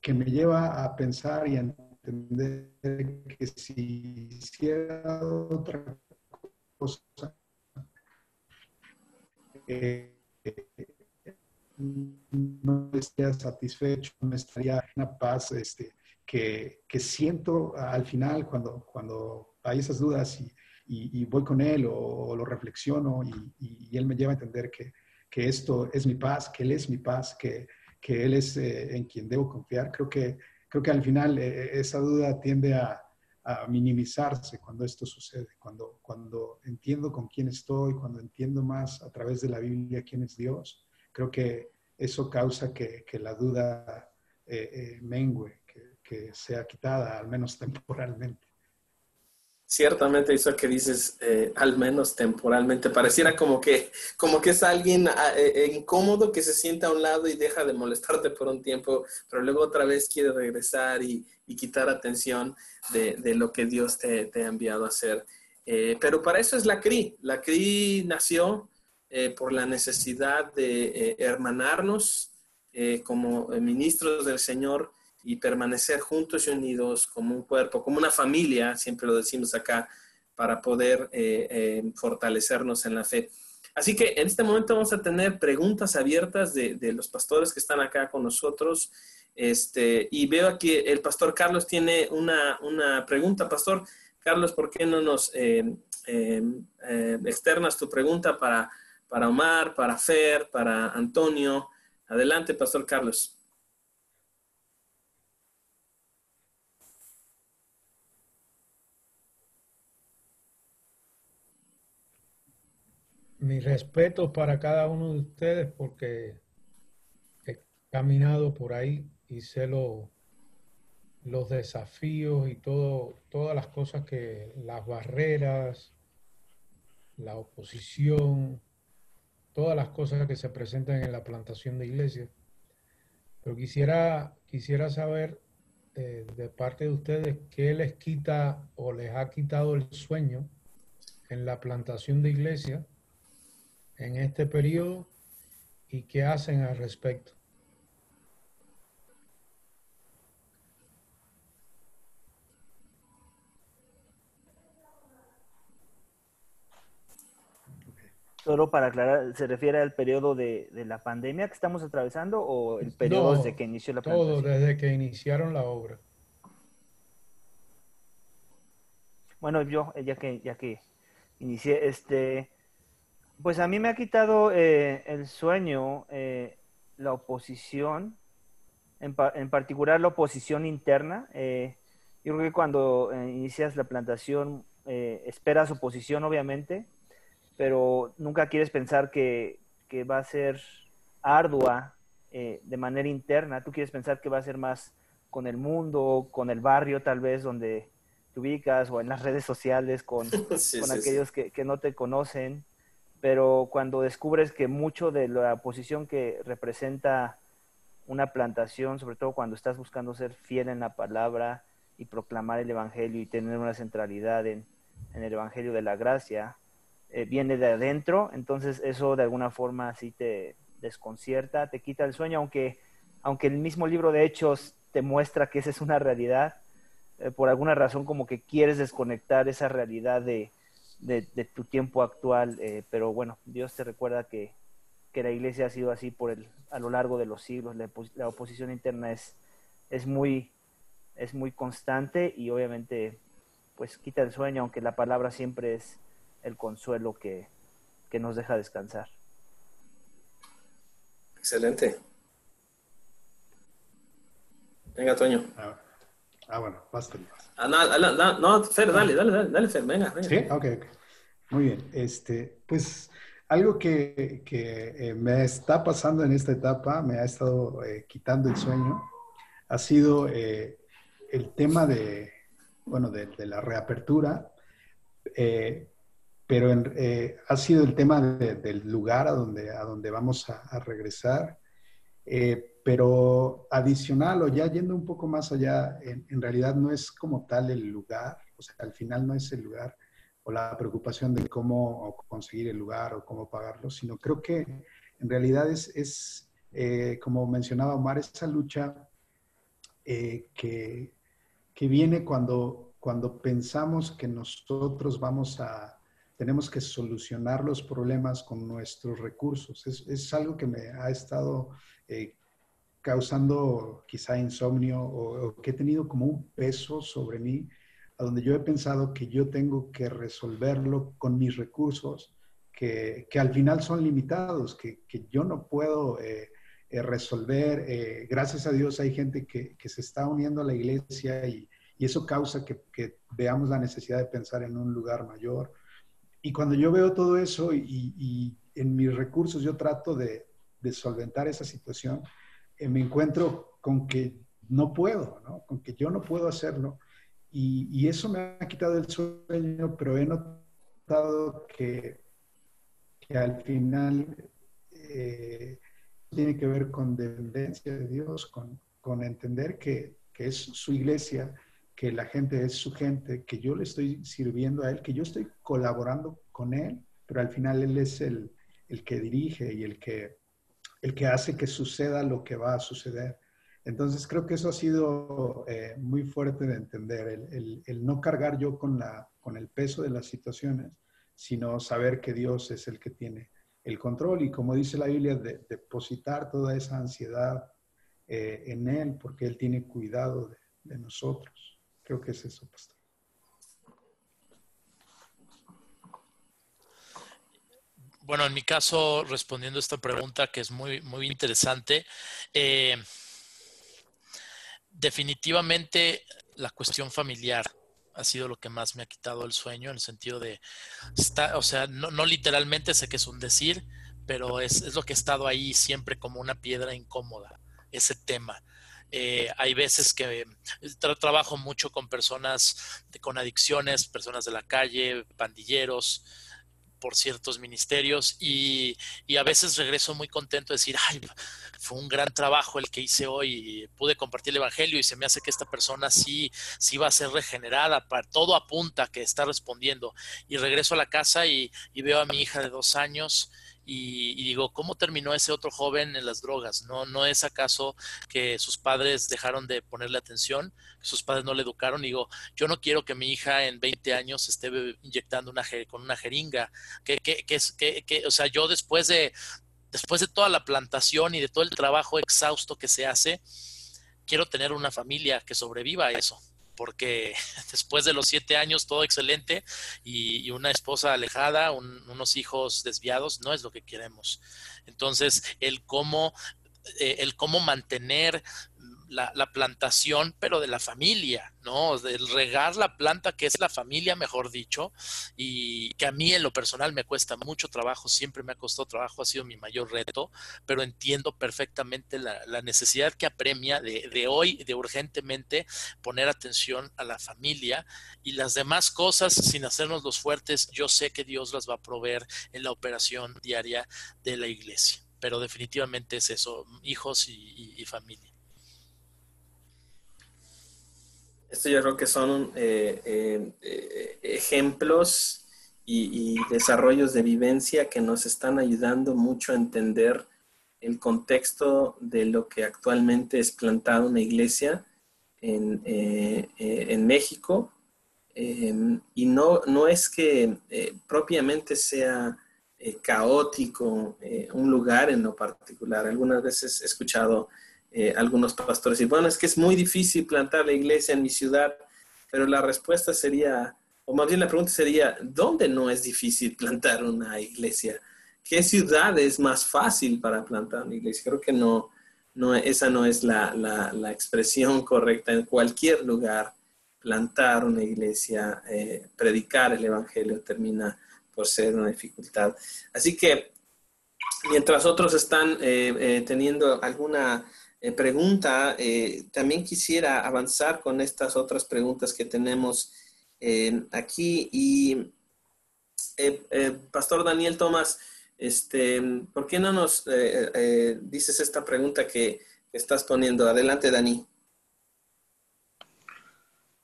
que, me lleva a pensar y a entender que si hiciera otra cosa, no estaría satisfecho, no estaría en una paz este, que, que, siento al final cuando, cuando hay esas dudas y, y, voy con él o, lo reflexiono y, y, él me lleva a entender que, que, esto es mi paz, que él es mi paz, que, que él es eh, en quien debo confiar. Creo que, creo que al final eh, esa duda tiende a, a, minimizarse cuando esto sucede, cuando, cuando entiendo con quién estoy, cuando entiendo más a través de la Biblia quién es Dios creo que eso causa que, la duda eh, eh, mengue, que, sea quitada, al menos temporalmente. Ciertamente eso que dices, eh, al menos temporalmente, pareciera como que, como que es alguien ah, incómodo que se sienta a un lado y deja de molestarte por un tiempo, pero luego otra vez quiere regresar y, quitar atención de, lo que Dios te, ha enviado a hacer. pero para eso es la CRI. La CRI nació eh, por la necesidad de eh, hermanarnos eh, como ministros del Señor y permanecer juntos y unidos como un cuerpo, como una familia, siempre lo decimos acá, para poder fortalecernos en la fe. Así que en este momento vamos a tener preguntas abiertas de, los pastores que están acá con nosotros. Este, y veo aquí el pastor Carlos tiene una, una pregunta. Pastor Carlos, ¿por qué no nos externas tu pregunta para para Omar, para Fer, para Antonio. Adelante, Pastor Carlos. Mi respeto para cada uno de ustedes porque he caminado por ahí y sé los desafíos y todo, todas las cosas que, las barreras, la oposición, todas las cosas que se presentan en la plantación de iglesia. Pero quisiera, quisiera saber eh, de parte de ustedes qué les quita o les ha quitado el sueño en la plantación de iglesia en este periodo y qué hacen al respecto. Solo para aclarar, ¿se refiere al periodo de, la pandemia que estamos atravesando o el periodo desde que inició la pandemia? Todo, desde que iniciaron la obra. Bueno, yo, ya que, ya que inicié, este, pues a mí me ha quitado eh, el sueño eh, la oposición, en, en, particular la oposición interna. yo creo que cuando inicias la plantación esperas oposición, obviamente, pero nunca quieres pensar que, va a ser ardua eh, de manera interna. Tú quieres pensar que va a ser más con el mundo, con el barrio tal vez donde te ubicas o en las redes sociales con, aquellos Que, no te conocen. Pero cuando descubres que mucho de la posición que representa una plantación, sobre todo cuando estás buscando ser fiel en la palabra y proclamar el Evangelio y tener una centralidad en, en el Evangelio de la gracia, eh, viene de adentro, entonces eso de alguna forma sí te desconcierta, te quita el sueño, aunque, aunque el mismo libro de Hechos te muestra que esa es una realidad, eh, por alguna razón como que quieres desconectar esa realidad de, tu tiempo actual, eh, pero bueno, Dios te recuerda que, la iglesia ha sido así por el, a lo largo de los siglos, la, oposición interna es, es, muy, es muy constante y obviamente pues quita el sueño, aunque la palabra siempre es el consuelo que, nos deja descansar. Excelente. Venga, Toño. Ah, ah bueno, basta. Ah, no, no, Fer, dale, dale, dale, dale, Fer, venga, venga. Sí, ok, ok. Muy bien. Este, pues algo que, eh, me está pasando en esta etapa, me ha estado eh, quitando el sueño, ha sido eh, el tema de, bueno, de, la reapertura, pero ha sido el tema del lugar a donde, a donde vamos a, regresar. Pero adicional o ya yendo un poco más allá, en, en realidad no es como tal el lugar, o sea, al final no es el lugar, o la preocupación de cómo conseguir el lugar o cómo pagarlo, sino creo que en realidad es, es eh, como mencionaba Omar, esa lucha eh, que, que, viene cuando, cuando pensamos que nosotros vamos a, tenemos que solucionar los problemas con nuestros recursos. Es, es algo que me ha estado eh, causando quizá insomnio o, que he tenido como un peso sobre mí a donde yo he pensado que yo tengo que resolverlo con mis recursos, que, que al final son limitados, que, que yo no puedo eh, eh, resolver. Eh, gracias a Dios hay gente que, que, se está uniendo a la iglesia y, y eso causa que, veamos la necesidad de pensar en un lugar mayor. Y cuando yo veo todo eso y, y en mis recursos yo trato de, de solventar esa situación, me encuentro con que no puedo, ¿no? con que yo no puedo hacerlo y, eso me ha quitado el sueño, pero he notado que, que al final eh, tiene que ver con dependencia de Dios, con, con entender que, que, es su iglesia, que la gente es su gente, que yo le estoy sirviendo a Él, que yo estoy colaborando con Él, pero al final Él es el, el que dirige y el que, el que hace que suceda lo que va a suceder. Entonces creo que eso ha sido eh, muy fuerte de entender, el, no cargar yo con, la, con el peso de las situaciones, sino saber que Dios es el que tiene el control y como dice la Biblia, depositar toda esa ansiedad eh, en Él, porque Él tiene cuidado de, de nosotros. Creo que es eso, pastor. Bueno, en mi caso, respondiendo a esta pregunta que es muy, muy interesante, eh, definitivamente la cuestión familiar ha sido lo que más me ha quitado el sueño, en el sentido de, o sea, no, literalmente sé que es un decir, pero es, lo que ha estado ahí siempre como una piedra incómoda, ese tema. Eh, hay veces que trabajo mucho con personas con adicciones, personas de la calle, pandilleros, por ciertos ministerios y, a veces regreso muy contento de decir, ay, fue un gran trabajo el que hice hoy, pude compartir el Evangelio y se me hace que esta persona sí, sí va a ser regenerada, para, todo apunta que está respondiendo. Y regreso a la casa y, y veo a mi hija de dos años y, digo, ¿cómo terminó ese otro joven en las drogas? ¿No, ¿No es acaso que sus padres dejaron de ponerle atención, que sus padres no le educaron? digo, yo no quiero que mi hija en 20 años esté inyectando una, con una jeringa. Que, que, que, que, o sea, yo después de, después de toda la plantación y de todo el trabajo exhausto que se hace, quiero tener una familia que sobreviva a eso porque después de los siete años todo excelente y, una esposa alejada, unos hijos desviados, no es lo que queremos. Entonces, el cómo, eh, el cómo mantener la, plantación, pero de la familia, ¿no? El regar la planta, que es la familia, mejor dicho, y que a mí en lo personal me cuesta mucho trabajo, siempre me ha costado trabajo, ha sido mi mayor reto, pero entiendo perfectamente la, necesidad que apremia de, de, hoy, de urgentemente poner atención a la familia y las demás cosas, sin hacernos los fuertes, yo sé que Dios las va a proveer en la operación diaria de la iglesia, pero definitivamente es eso, hijos y familia. Esto yo creo que son eh, eh, eh, ejemplos y, desarrollos de vivencia que nos están ayudando mucho a entender el contexto de lo que actualmente es plantado una iglesia en, en México. Em, y no, no es que propiamente sea caótico un lugar en lo particular. Algunas veces he escuchado algunos pastores decir, bueno, es que es muy difícil plantar la iglesia en mi ciudad, pero la respuesta sería, o más bien la pregunta sería, ¿dónde no es difícil plantar una iglesia? ¿Qué ciudad es más fácil para plantar una iglesia? Creo que no, no esa no es la, la, expresión correcta. En cualquier lugar, plantar una iglesia, eh, predicar el Evangelio termina por ser una dificultad. Así que mientras otros están eh, eh, teniendo alguna pregunta, también quisiera avanzar con estas otras preguntas que tenemos aquí. Y Pastor Daniel Tomás, este, ¿Por qué no nos eh, eh, dices esta pregunta que estás poniendo? Adelante, Dani.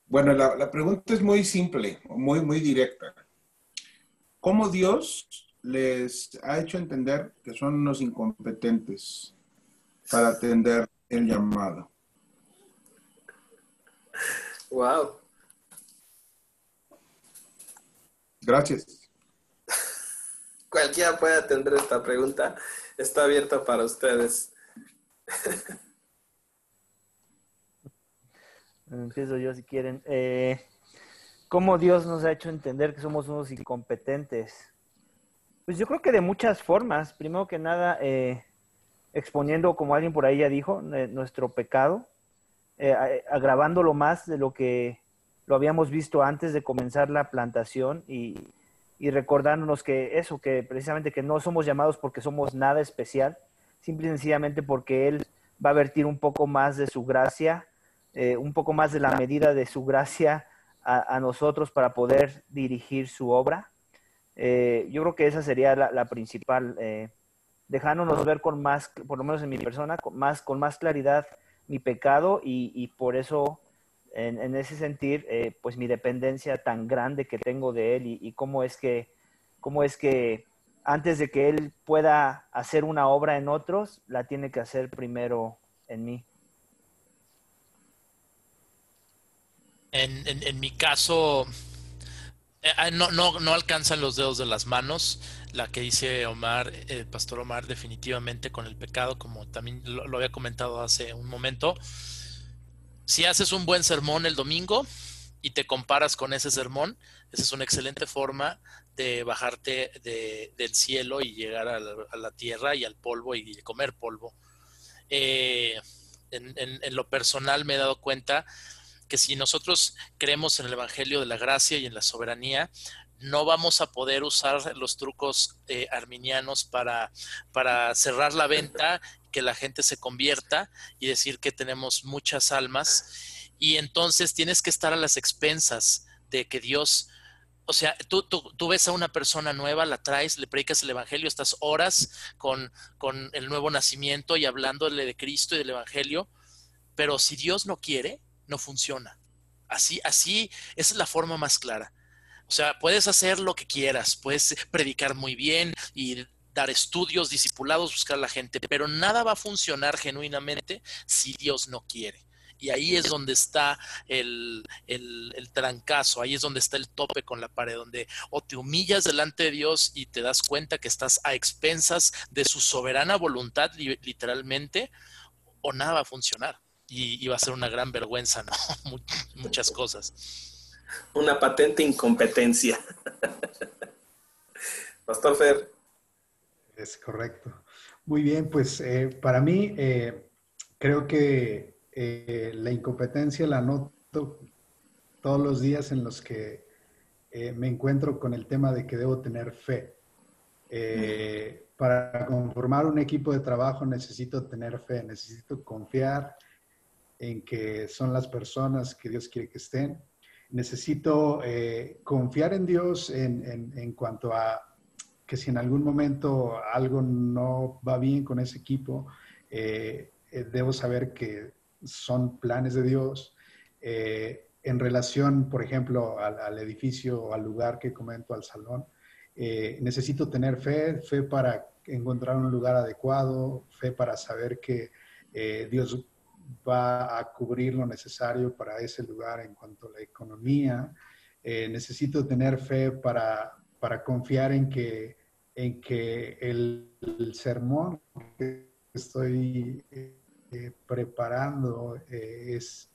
Bueno, la, pregunta es muy simple, muy, muy directa. ¿Cómo Dios les ha hecho entender que son unos incompetentes para atender el llamado? Wow. Gracias cualquiera puede atender esta pregunta. Está abierto para ustedes. Empiezo yo si quieren. Eh, ¿Cómo Dios nos ha hecho entender que somos unos incompetentes? Pues yo creo que de muchas formas. Primero que nada, eh, exponiendo, como alguien por ahí ya dijo, eh, nuestro pecado, agravándolo más de lo que lo habíamos visto antes de comenzar la plantación y, y recordándonos que eso, que precisamente que no somos llamados porque somos nada especial, simple y sencillamente porque Él va a vertir un poco más de su gracia, eh, un poco más de la medida de su gracia a, nosotros para poder dirigir su obra. Eh, yo creo que esa sería la, principal, eh, dejándonos ver con más, por lo menos en mi persona, con más, con más claridad mi pecado y, y por eso en, ese sentir, eh, pues mi dependencia tan grande que tengo de Él y, cómo es que, cómo es que antes de que Él pueda hacer una obra en otros, la tiene que hacer primero en mí. En, mi caso, eh, ah, no, no, alcanzan los dedos de las manos. La que dice Omar, el pastor Omar, definitivamente con el pecado, como también lo había comentado hace un momento si haces un buen sermón el domingo y te comparas con ese sermón, esa es una excelente forma de bajarte del cielo y llegar a la, tierra y al polvo y comer polvo. Eh, en, lo personal me he dado cuenta que si nosotros creemos en el Evangelio de la Gracia y en la soberanía, no vamos a poder usar los trucos eh, arminianos para, para cerrar la venta que la gente se convierta y decir que tenemos muchas almas. Y entonces tienes que estar a las expensas de que Dios, o sea, tú, tú, ves a una persona nueva, la traes, le predicas el Evangelio, estás horas con, con el nuevo nacimiento y hablándole de Cristo y del Evangelio, pero si Dios no quiere, no funciona. Así, así, esa es la forma más clara. O sea, puedes hacer lo que quieras, puedes predicar muy bien y dar estudios, discipulados, buscar a la gente, pero nada va a funcionar genuinamente si Dios no quiere. Y ahí es donde está el, el, trancazo, ahí es donde está el tope con la pared, donde o te humillas delante de Dios y te das cuenta que estás a expensas de su soberana voluntad, literalmente, o nada va a funcionar. Y, va a ser una gran vergüenza, ¿no? Muchas cosas. Una patente incompetencia. Pastor Fer. Es correcto. Muy bien, pues eh, para mí eh, creo que eh, la incompetencia la noto todos los días en los que me encuentro con el tema de que debo tener fe. para conformar un equipo de trabajo necesito tener fe, necesito confiar en que son las personas que Dios quiere que estén. Necesito confiar en Dios en cuanto a que si en algún momento algo no va bien con ese equipo, eh, eh, debo saber que son planes de Dios. Eh, en relación, por ejemplo, al, edificio o al lugar que comento, al salón, eh, necesito tener fe, fe para encontrar un lugar adecuado, fe para saber que eh, Dios va a cubrir lo necesario para ese lugar en cuanto a la economía. Eh, necesito tener fe para, para confiar en que, en que el, sermón que estoy preparando es,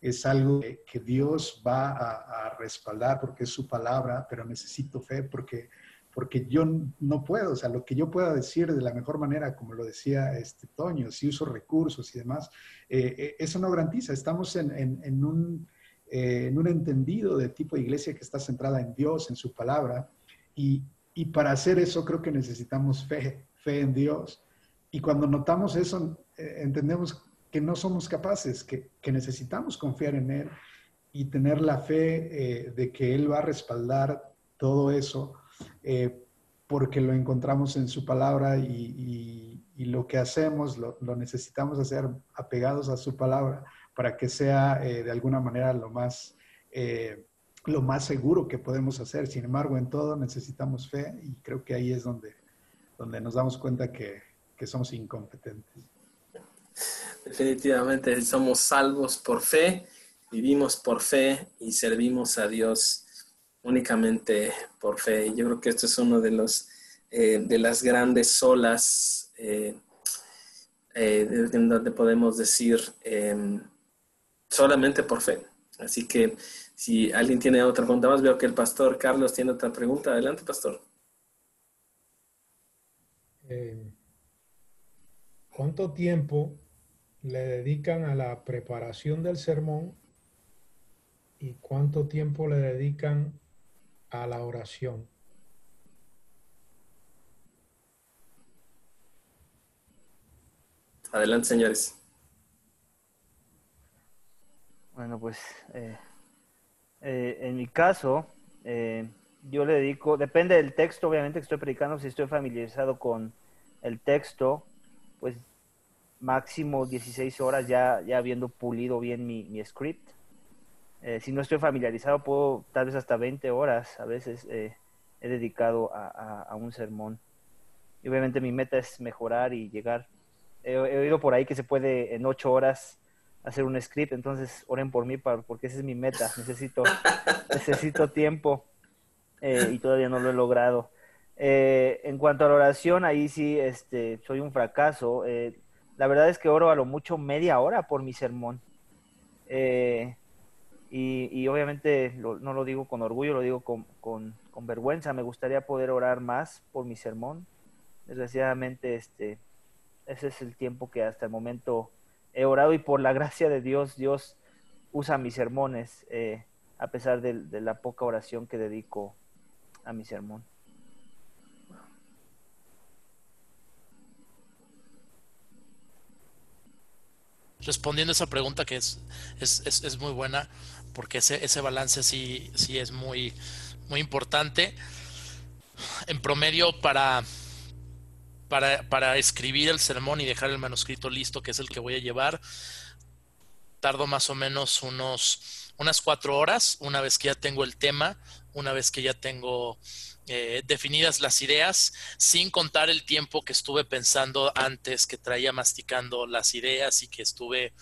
es algo que Dios va a, respaldar porque es su palabra, pero necesito fe porque, porque yo no puedo, o sea, lo que yo pueda decir de la mejor manera, como lo decía este Toño, si uso recursos y demás, eh, eh, eso no garantiza. Estamos en, en, un, eh, en un entendido de tipo de iglesia que está centrada en Dios, en su palabra, y, y para hacer eso creo que necesitamos fe, fe en Dios. Y cuando notamos eso, entendemos que no somos capaces, que, necesitamos confiar en Él y tener la fe eh, de que Él va a respaldar todo eso, eh, porque lo encontramos en su palabra y, lo que hacemos lo, necesitamos hacer apegados a su palabra para que sea eh, de alguna manera lo más, lo más seguro que podemos hacer. Sin embargo, en todo necesitamos fe y creo que ahí es donde, donde nos damos cuenta que, que somos incompetentes. Definitivamente somos salvos por fe, vivimos por fe y servimos a Dios únicamente por fe. Yo creo que esto es uno de los eh, de las grandes solas eh, eh, donde podemos decir em, solamente por fe. Así que si alguien tiene otra pregunta más, veo que el pastor Carlos tiene otra pregunta. Adelante, pastor. ¿Cuánto tiempo le dedican a la preparación del sermón y cuánto tiempo le dedican a la oración. Adelante, señores. Bueno, pues eh, eh, en mi caso, eh, yo le dedico, depende del texto, obviamente que estoy predicando, si estoy familiarizado con el texto, pues máximo 16 horas ya, ya habiendo pulido bien mi, mi script. Eh, si no estoy familiarizado, puedo tal vez hasta 20 horas a veces eh, he dedicado a, a, un sermón. Y obviamente mi meta es mejorar y llegar. He, oído por ahí que se puede en 8 horas hacer un script, entonces oren por mí para, porque esa es mi meta. Necesito, necesito tiempo eh, y todavía no lo he logrado. en cuanto a la oración, ahí sí este, soy un fracaso. La verdad es que oro a lo mucho media hora por mi sermón. Eh, y, obviamente no lo digo con orgullo, lo digo con, con, vergüenza. Me gustaría poder orar más por mi sermón. Desgraciadamente, este, ese es el tiempo que hasta el momento he orado y por la gracia de Dios, Dios usa mis sermones, eh, a pesar de la poca oración que dedico a mi sermón. Respondiendo a esa pregunta que es, es, muy buena, porque ese, ese balance sí, sí es muy, muy importante. En promedio, para, para, para escribir el sermón y dejar el manuscrito listo, que es el que voy a llevar, tardo más o menos unos, unas cuatro horas, una vez que ya tengo el tema, una vez que ya tengo eh, definidas las ideas, sin contar el tiempo que estuve pensando antes, que traía masticando las ideas y que estuve,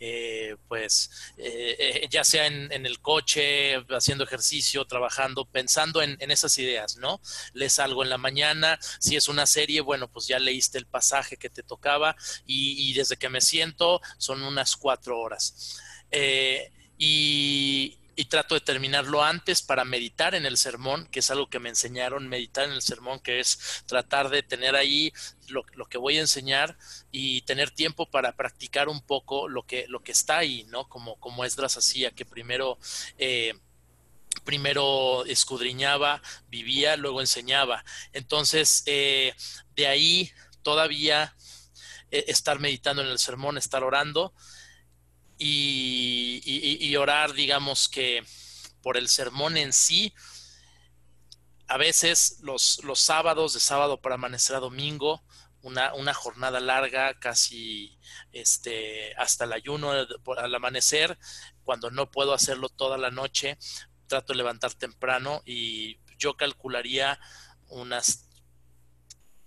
eh, pues, eh, ya sea en, el coche, haciendo ejercicio, trabajando, pensando en, esas ideas, ¿no? Lees algo en la mañana, si es una serie, bueno, pues ya leíste el pasaje que te tocaba y, y desde que me siento son unas cuatro horas. y, y trato de terminarlo antes para meditar en el sermón, que es algo que me enseñaron, meditar en el sermón, que es tratar de tener ahí lo, que voy a enseñar y tener tiempo para practicar un poco lo que, lo que está ahí, ¿no? Como, como Esdras hacía, que primero... Eh, primero escudriñaba, vivía, luego enseñaba. Entonces, eh, de ahí todavía eh, estar meditando en el sermón, estar orando, y, orar, digamos que por el sermón en sí. A veces los, los sábados, de sábado para amanecer a domingo, una, una, jornada larga, casi este, hasta el ayuno al amanecer. Cuando no puedo hacerlo toda la noche, trato de levantar temprano y yo calcularía unas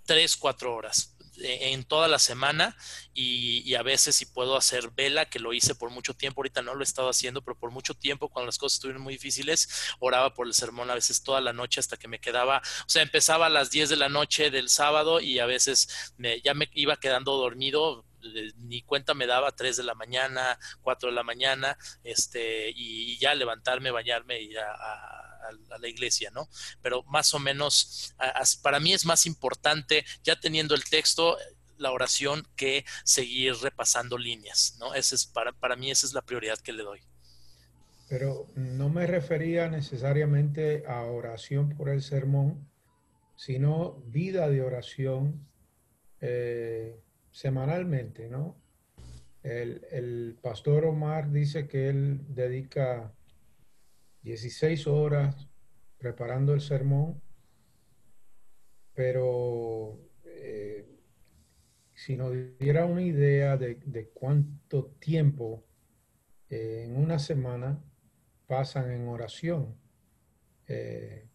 tres, cuatro horas en toda la semana y, a veces si puedo hacer vela, que lo hice por mucho tiempo, ahorita no lo he estado haciendo, pero por mucho tiempo cuando las cosas estuvieron muy difíciles, oraba por el sermón a veces toda la noche hasta que me quedaba, o sea, empezaba a las 10 de la noche del sábado y a veces me, ya me iba quedando dormido, ni cuenta me daba 3 de la mañana, 4 de la mañana, este, y, ya levantarme, bañarme y a, a, la iglesia, ¿no? Pero más o menos, para mí es más importante, ya teniendo el texto, la oración que seguir repasando líneas, ¿no? Ese es para, para mí esa es la prioridad que le doy. Pero no me refería necesariamente a oración por el sermón, sino vida de oración eh, semanalmente, ¿no? El, el, pastor Omar dice que él dedica 16 horas preparando el sermón, pero eh, si nos diera una idea de, cuánto tiempo eh, en una semana pasan en oración, eh,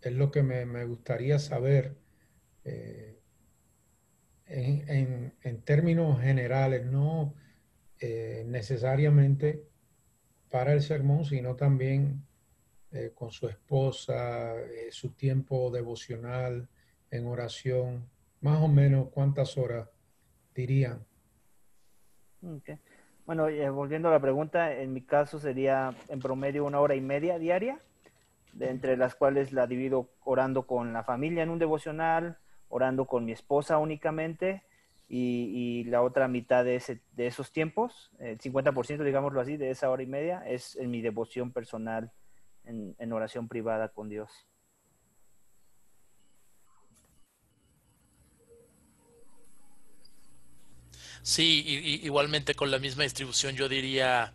es lo que me, gustaría saber en, en, términos generales, no necesariamente para el sermón, sino también eh, con su esposa, eh, su tiempo devocional en oración, más o menos cuántas horas dirían. Bueno, volviendo a la pregunta, en mi caso sería en promedio una hora y media diaria, de entre las cuales la divido orando con la familia en un devocional, orando con mi esposa únicamente y, la otra mitad de, ese, de esos tiempos, el 50%, digámoslo así, de esa hora y media, es en mi devoción personal, en, oración privada con Dios. Sí, igualmente con la misma distribución, yo diría,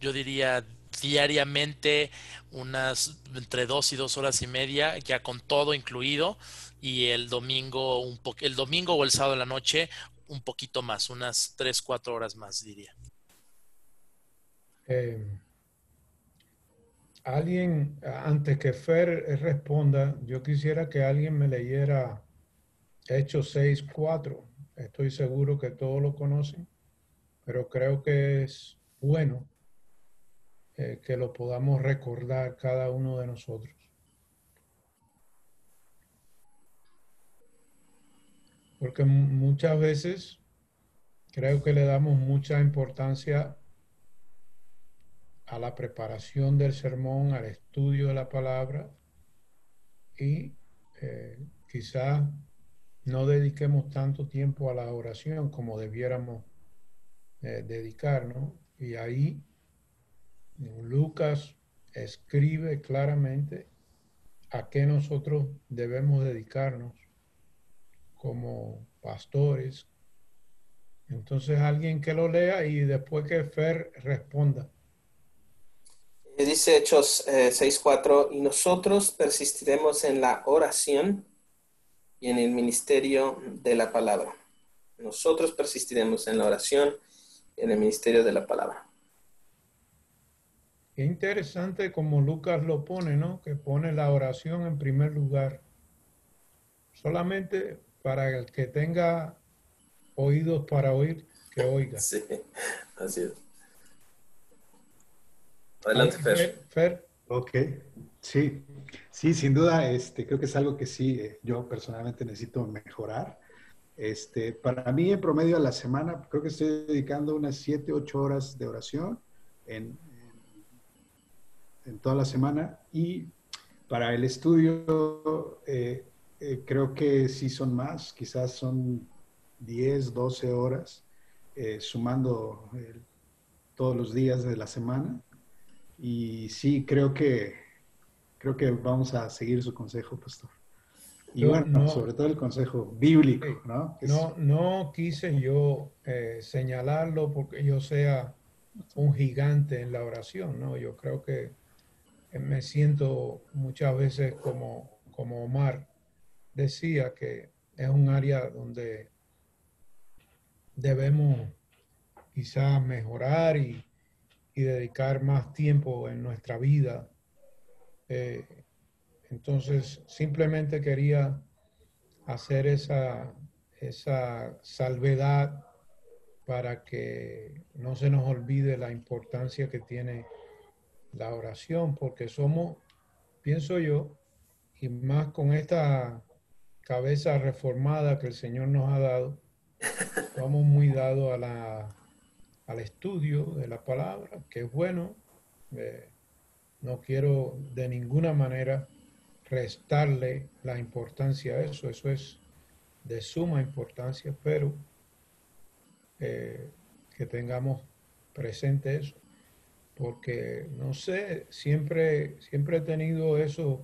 yo diría diariamente unas entre dos y dos horas y media, ya con todo incluido, y el domingo, un el domingo o el sábado de la noche, un poquito más, unas 3, 4 horas más, diría. Eh, alguien, antes que Fer responda, yo quisiera que alguien me leyera Hechos 6, 4. Estoy seguro que todos lo conocen, pero creo que es bueno eh, que lo podamos recordar cada uno de nosotros. Porque muchas veces creo que le damos mucha importancia a la preparación del sermón, al estudio de la palabra y eh, quizá no dediquemos tanto tiempo a la oración como debiéramos eh, dedicar, ¿no? Y ahí Lucas escribe claramente a qué nosotros debemos dedicarnos como pastores. Entonces alguien que lo lea y después que Fer responda. Eh, dice Hechos 6.4, eh, y nosotros persistiremos en la oración y en el ministerio de la palabra. Nosotros persistiremos en la oración y en el ministerio de la palabra. Qué interesante como Lucas lo pone, ¿no? Que pone la oración en primer lugar. Solamente para el que tenga oídos para oír, que oiga. Sí, así es. Adelante, Fer. Fer. Ok, sí, sí, sin duda, este, creo que es algo que sí, eh, yo personalmente necesito mejorar. Este, para mí, en promedio a la semana, creo que estoy dedicando unas 7, 8 horas de oración en, en, toda la semana y para el estudio, eh, eh, creo que sí son más, quizás son 10, 12 horas, eh, sumando eh, todos los días de la semana. Y sí, creo que, creo que vamos a seguir su consejo, pastor. Y bueno, sobre todo el consejo bíblico, ¿no? No, no quise yo señalarlo porque yo sea un gigante en la oración, ¿no? Yo creo que me siento muchas veces como, como Omar, decía que es un área donde debemos quizás mejorar y, dedicar más tiempo en nuestra vida. Eh, Entonces, simplemente quería hacer esa, esa salvedad para que no se nos olvide la importancia que tiene la oración, porque somos, pienso yo, y más con esta cabeza reformada que el Señor nos ha dado, estamos muy dados a la, al estudio de la palabra, que es bueno. Eh, no quiero de ninguna manera restarle la importancia a eso, eso es de suma importancia, pero eh, que tengamos presente eso, porque no sé, siempre, siempre he tenido eso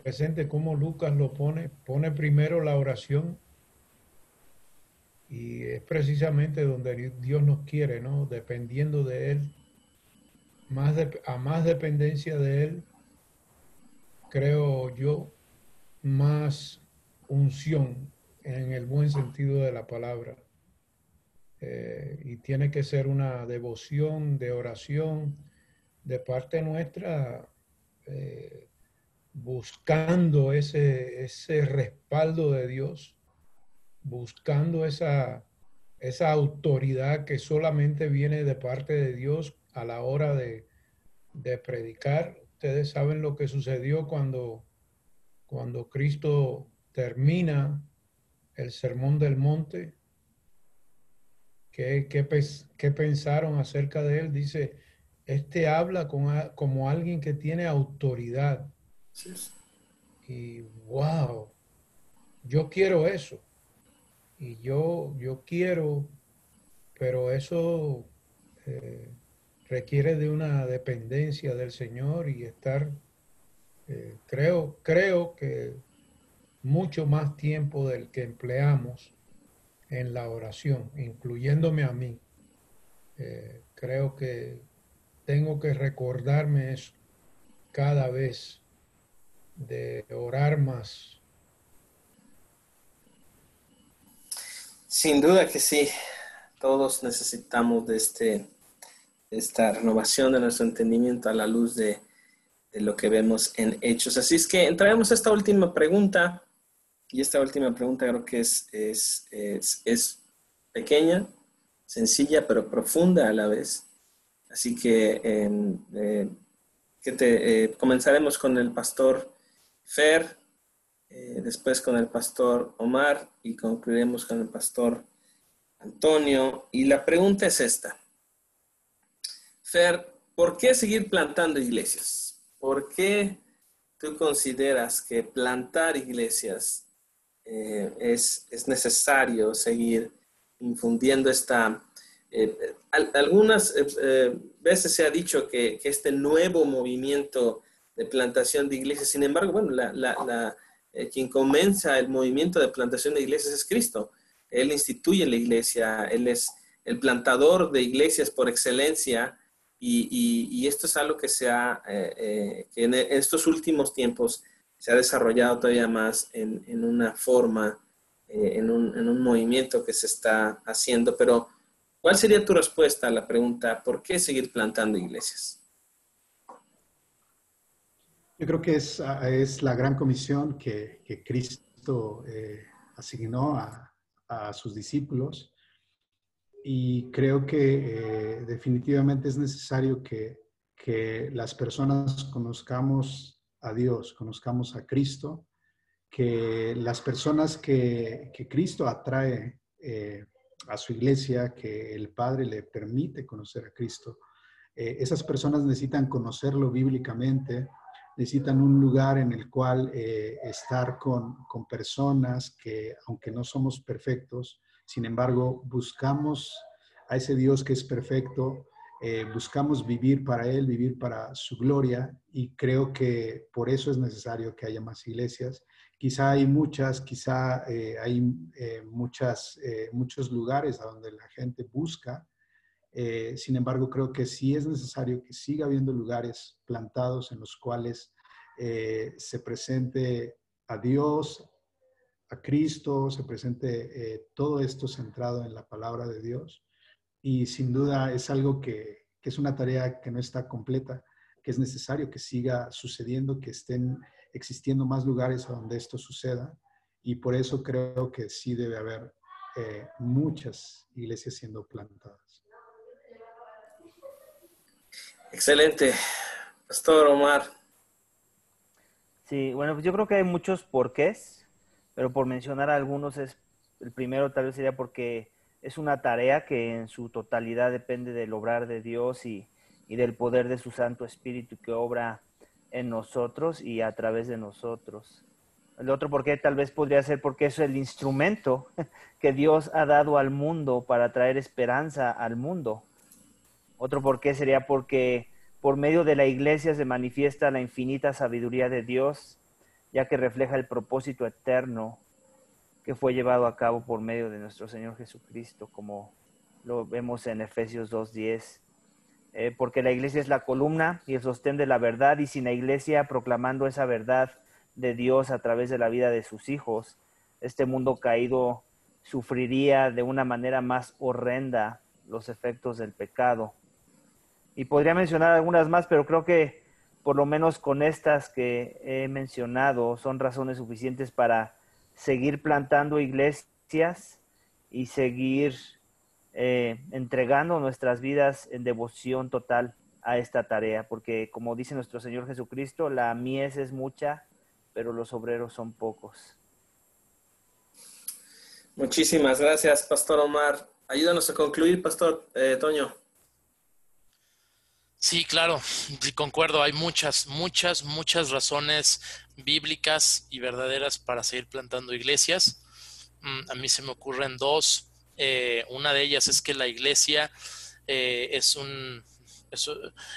presente como Lucas lo pone, pone primero la oración y es precisamente donde Dios nos quiere, ¿no? Dependiendo de Él, más a más dependencia de Él, creo yo, más unción en el buen sentido de la palabra. Eh, y tiene que ser una devoción, de oración, de parte nuestra, eh, buscando ese, ese respaldo de Dios, buscando esa, esa autoridad que solamente viene de parte de Dios a la hora de, de predicar. Ustedes saben lo que sucedió cuando, cuando Cristo termina el sermón del monte. ¿Qué, qué, pensaron acerca de él? Dice, este habla como alguien que tiene autoridad. Y wow, yo quiero eso. Y yo, yo quiero, pero eso eh, requiere de una dependencia del Señor y estar, eh, creo, creo que mucho más tiempo del que empleamos en la oración, incluyéndome a mí. Eh, creo que tengo que recordarme eso cada vez de orar más. Sin duda que sí, todos necesitamos de este esta renovación de nuestro entendimiento a la luz de, lo que vemos en Hechos. Así es que entraremos a esta última pregunta, y esta última pregunta creo que es, es, es, pequeña, sencilla, pero profunda a la vez. Así que, eh, que te, eh, comenzaremos con el pastor Fer, eh, después con el pastor Omar y concluiremos con el pastor Antonio. Y la pregunta es esta. Fer, ¿por qué seguir plantando iglesias? ¿Por qué tú consideras que plantar iglesias eh, es, necesario seguir infundiendo esta... Eh, algunas veces se ha dicho que, este nuevo movimiento de plantación de iglesias, sin embargo, bueno, la, quien comienza el movimiento de plantación de iglesias es Cristo. Él instituye la iglesia, Él es el plantador de iglesias por excelencia y, esto es algo que se ha, eh, eh, en estos últimos tiempos se ha desarrollado todavía más en, una forma, eh, en, un, movimiento que se está haciendo. Pero, ¿cuál sería tu respuesta a la pregunta, ¿por qué seguir plantando iglesias? Yo creo que es, es la gran comisión que, Cristo asignó a, a sus discípulos. Y creo que eh, definitivamente es necesario que, las personas conozcamos a Dios, conozcamos a Cristo, que las personas que, Cristo atrae eh, a su iglesia, que el Padre le permite conocer a Cristo, eh, esas personas necesitan conocerlo bíblicamente, necesitan un lugar en el cual estar con, con personas que, aunque no somos perfectos, sin embargo, buscamos a ese Dios que es perfecto, eh, buscamos vivir para Él, vivir para su gloria y creo que por eso es necesario que haya más iglesias. Quizá hay muchas, quizá eh, hay eh, muchas, muchos lugares a donde la gente busca. Sin embargo, creo que sí es necesario que siga habiendo lugares plantados en los cuales se presente a Dios, a Cristo, se presente eh, todo esto centrado en la palabra de Dios. Y sin duda es algo que, es una tarea que no está completa, que es necesario que siga sucediendo, que estén existiendo más lugares donde esto suceda y por eso creo que sí debe haber eh, muchas iglesias siendo plantadas. Excelente. Pastor Omar. Sí, bueno, pues yo creo que hay muchos porqués, pero por mencionar algunos es el primero tal vez sería porque es una tarea que en su totalidad depende del obrar de Dios y, y del poder de su Santo Espíritu que obra en nosotros y a través de nosotros. El otro por qué tal vez podría ser porque es el instrumento que Dios ha dado al mundo para traer esperanza al mundo. Otro por qué sería porque por medio de la iglesia se manifiesta la infinita sabiduría de Dios, ya que refleja el propósito eterno que fue llevado a cabo por medio de nuestro Señor Jesucristo, como lo vemos en Efesios 2.10. Eh, porque la iglesia es la columna y el sostén de la verdad, y sin la iglesia proclamando esa verdad de Dios a través de la vida de sus hijos, este mundo caído sufriría de una manera más horrenda los efectos del pecado. Y podría mencionar algunas más, pero creo que por lo menos con estas que he mencionado son razones suficientes para seguir plantando iglesias y seguir eh, entregando nuestras vidas en devoción total a esta tarea, porque como dice nuestro Señor Jesucristo, la mies es mucha, pero los obreros son pocos. Muchísimas gracias, Pastor Omar. Ayúdanos a concluir, Pastor eh, Toño. Sí, claro, concuerdo. Hay muchas, muchas, muchas razones bíblicas y verdaderas para seguir plantando iglesias. Mm, a mí se me ocurren dos. Eh, una de ellas es que la iglesia eh, es un,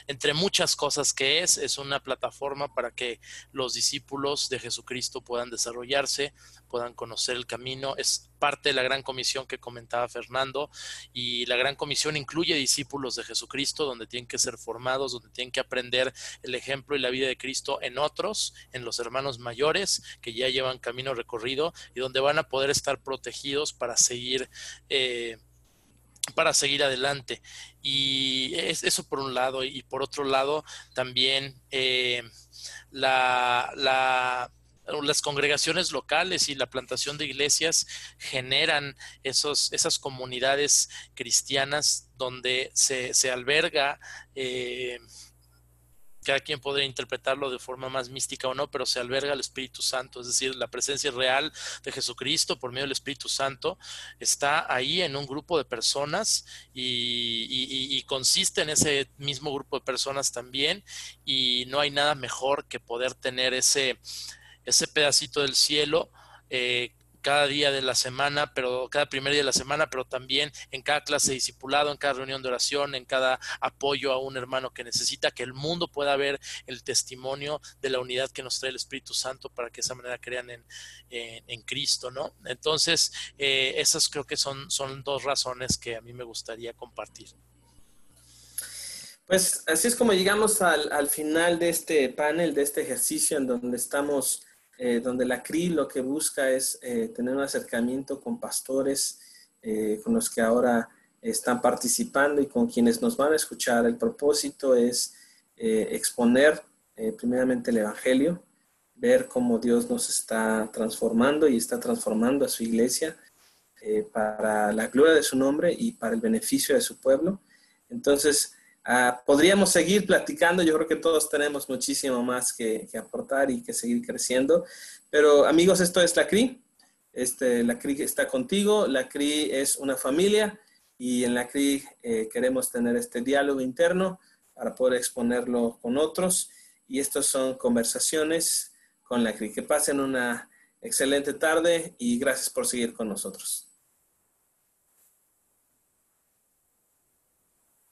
entre muchas cosas que es, es una plataforma para que los discípulos de Jesucristo puedan desarrollarse, puedan conocer el camino. Es parte de la gran comisión que comentaba Fernando y la gran comisión incluye discípulos de Jesucristo donde tienen que ser formados, donde tienen que aprender el ejemplo y la vida de Cristo en otros, en los hermanos mayores que ya llevan camino recorrido y donde van a poder estar protegidos para seguir. Eh, para seguir adelante. Y es, eso por un lado. Y por otro lado, también eh, la, la, las congregaciones locales y la plantación de iglesias generan esos, esas comunidades cristianas donde se, se alberga eh, cada quien podría interpretarlo de forma más mística o no, pero se alberga el Espíritu Santo, es decir, la presencia real de Jesucristo por medio del Espíritu Santo está ahí en un grupo de personas y, consiste en ese mismo grupo de personas también y no hay nada mejor que poder tener ese, ese pedacito del cielo. Eh, cada día de la semana, pero cada primer día de la semana, pero también en cada clase de discipulado, en cada reunión de oración, en cada apoyo a un hermano que necesita, que el mundo pueda ver el testimonio de la unidad que nos trae el Espíritu Santo para que de esa manera crean en, en, Cristo, ¿no? Entonces, eh, esas creo que son, son dos razones que a mí me gustaría compartir. Pues así es como llegamos al, al final de este panel, de este ejercicio en donde estamos eh, donde la CRI lo que busca es eh, tener un acercamiento con pastores, eh, con los que ahora están participando y con quienes nos van a escuchar. El propósito es exponer primeramente el Evangelio, ver cómo Dios nos está transformando y está transformando a su iglesia para la gloria de su nombre y para el beneficio de su pueblo. Entonces, Ah, podríamos seguir platicando, yo creo que todos tenemos muchísimo más que, aportar y que seguir creciendo, pero amigos, esto es la CRI, este, la CRI está contigo, la CRI es una familia y en la CRI eh, queremos tener este diálogo interno para poder exponerlo con otros y estas son conversaciones con la CRI. Que pasen una excelente tarde y gracias por seguir con nosotros.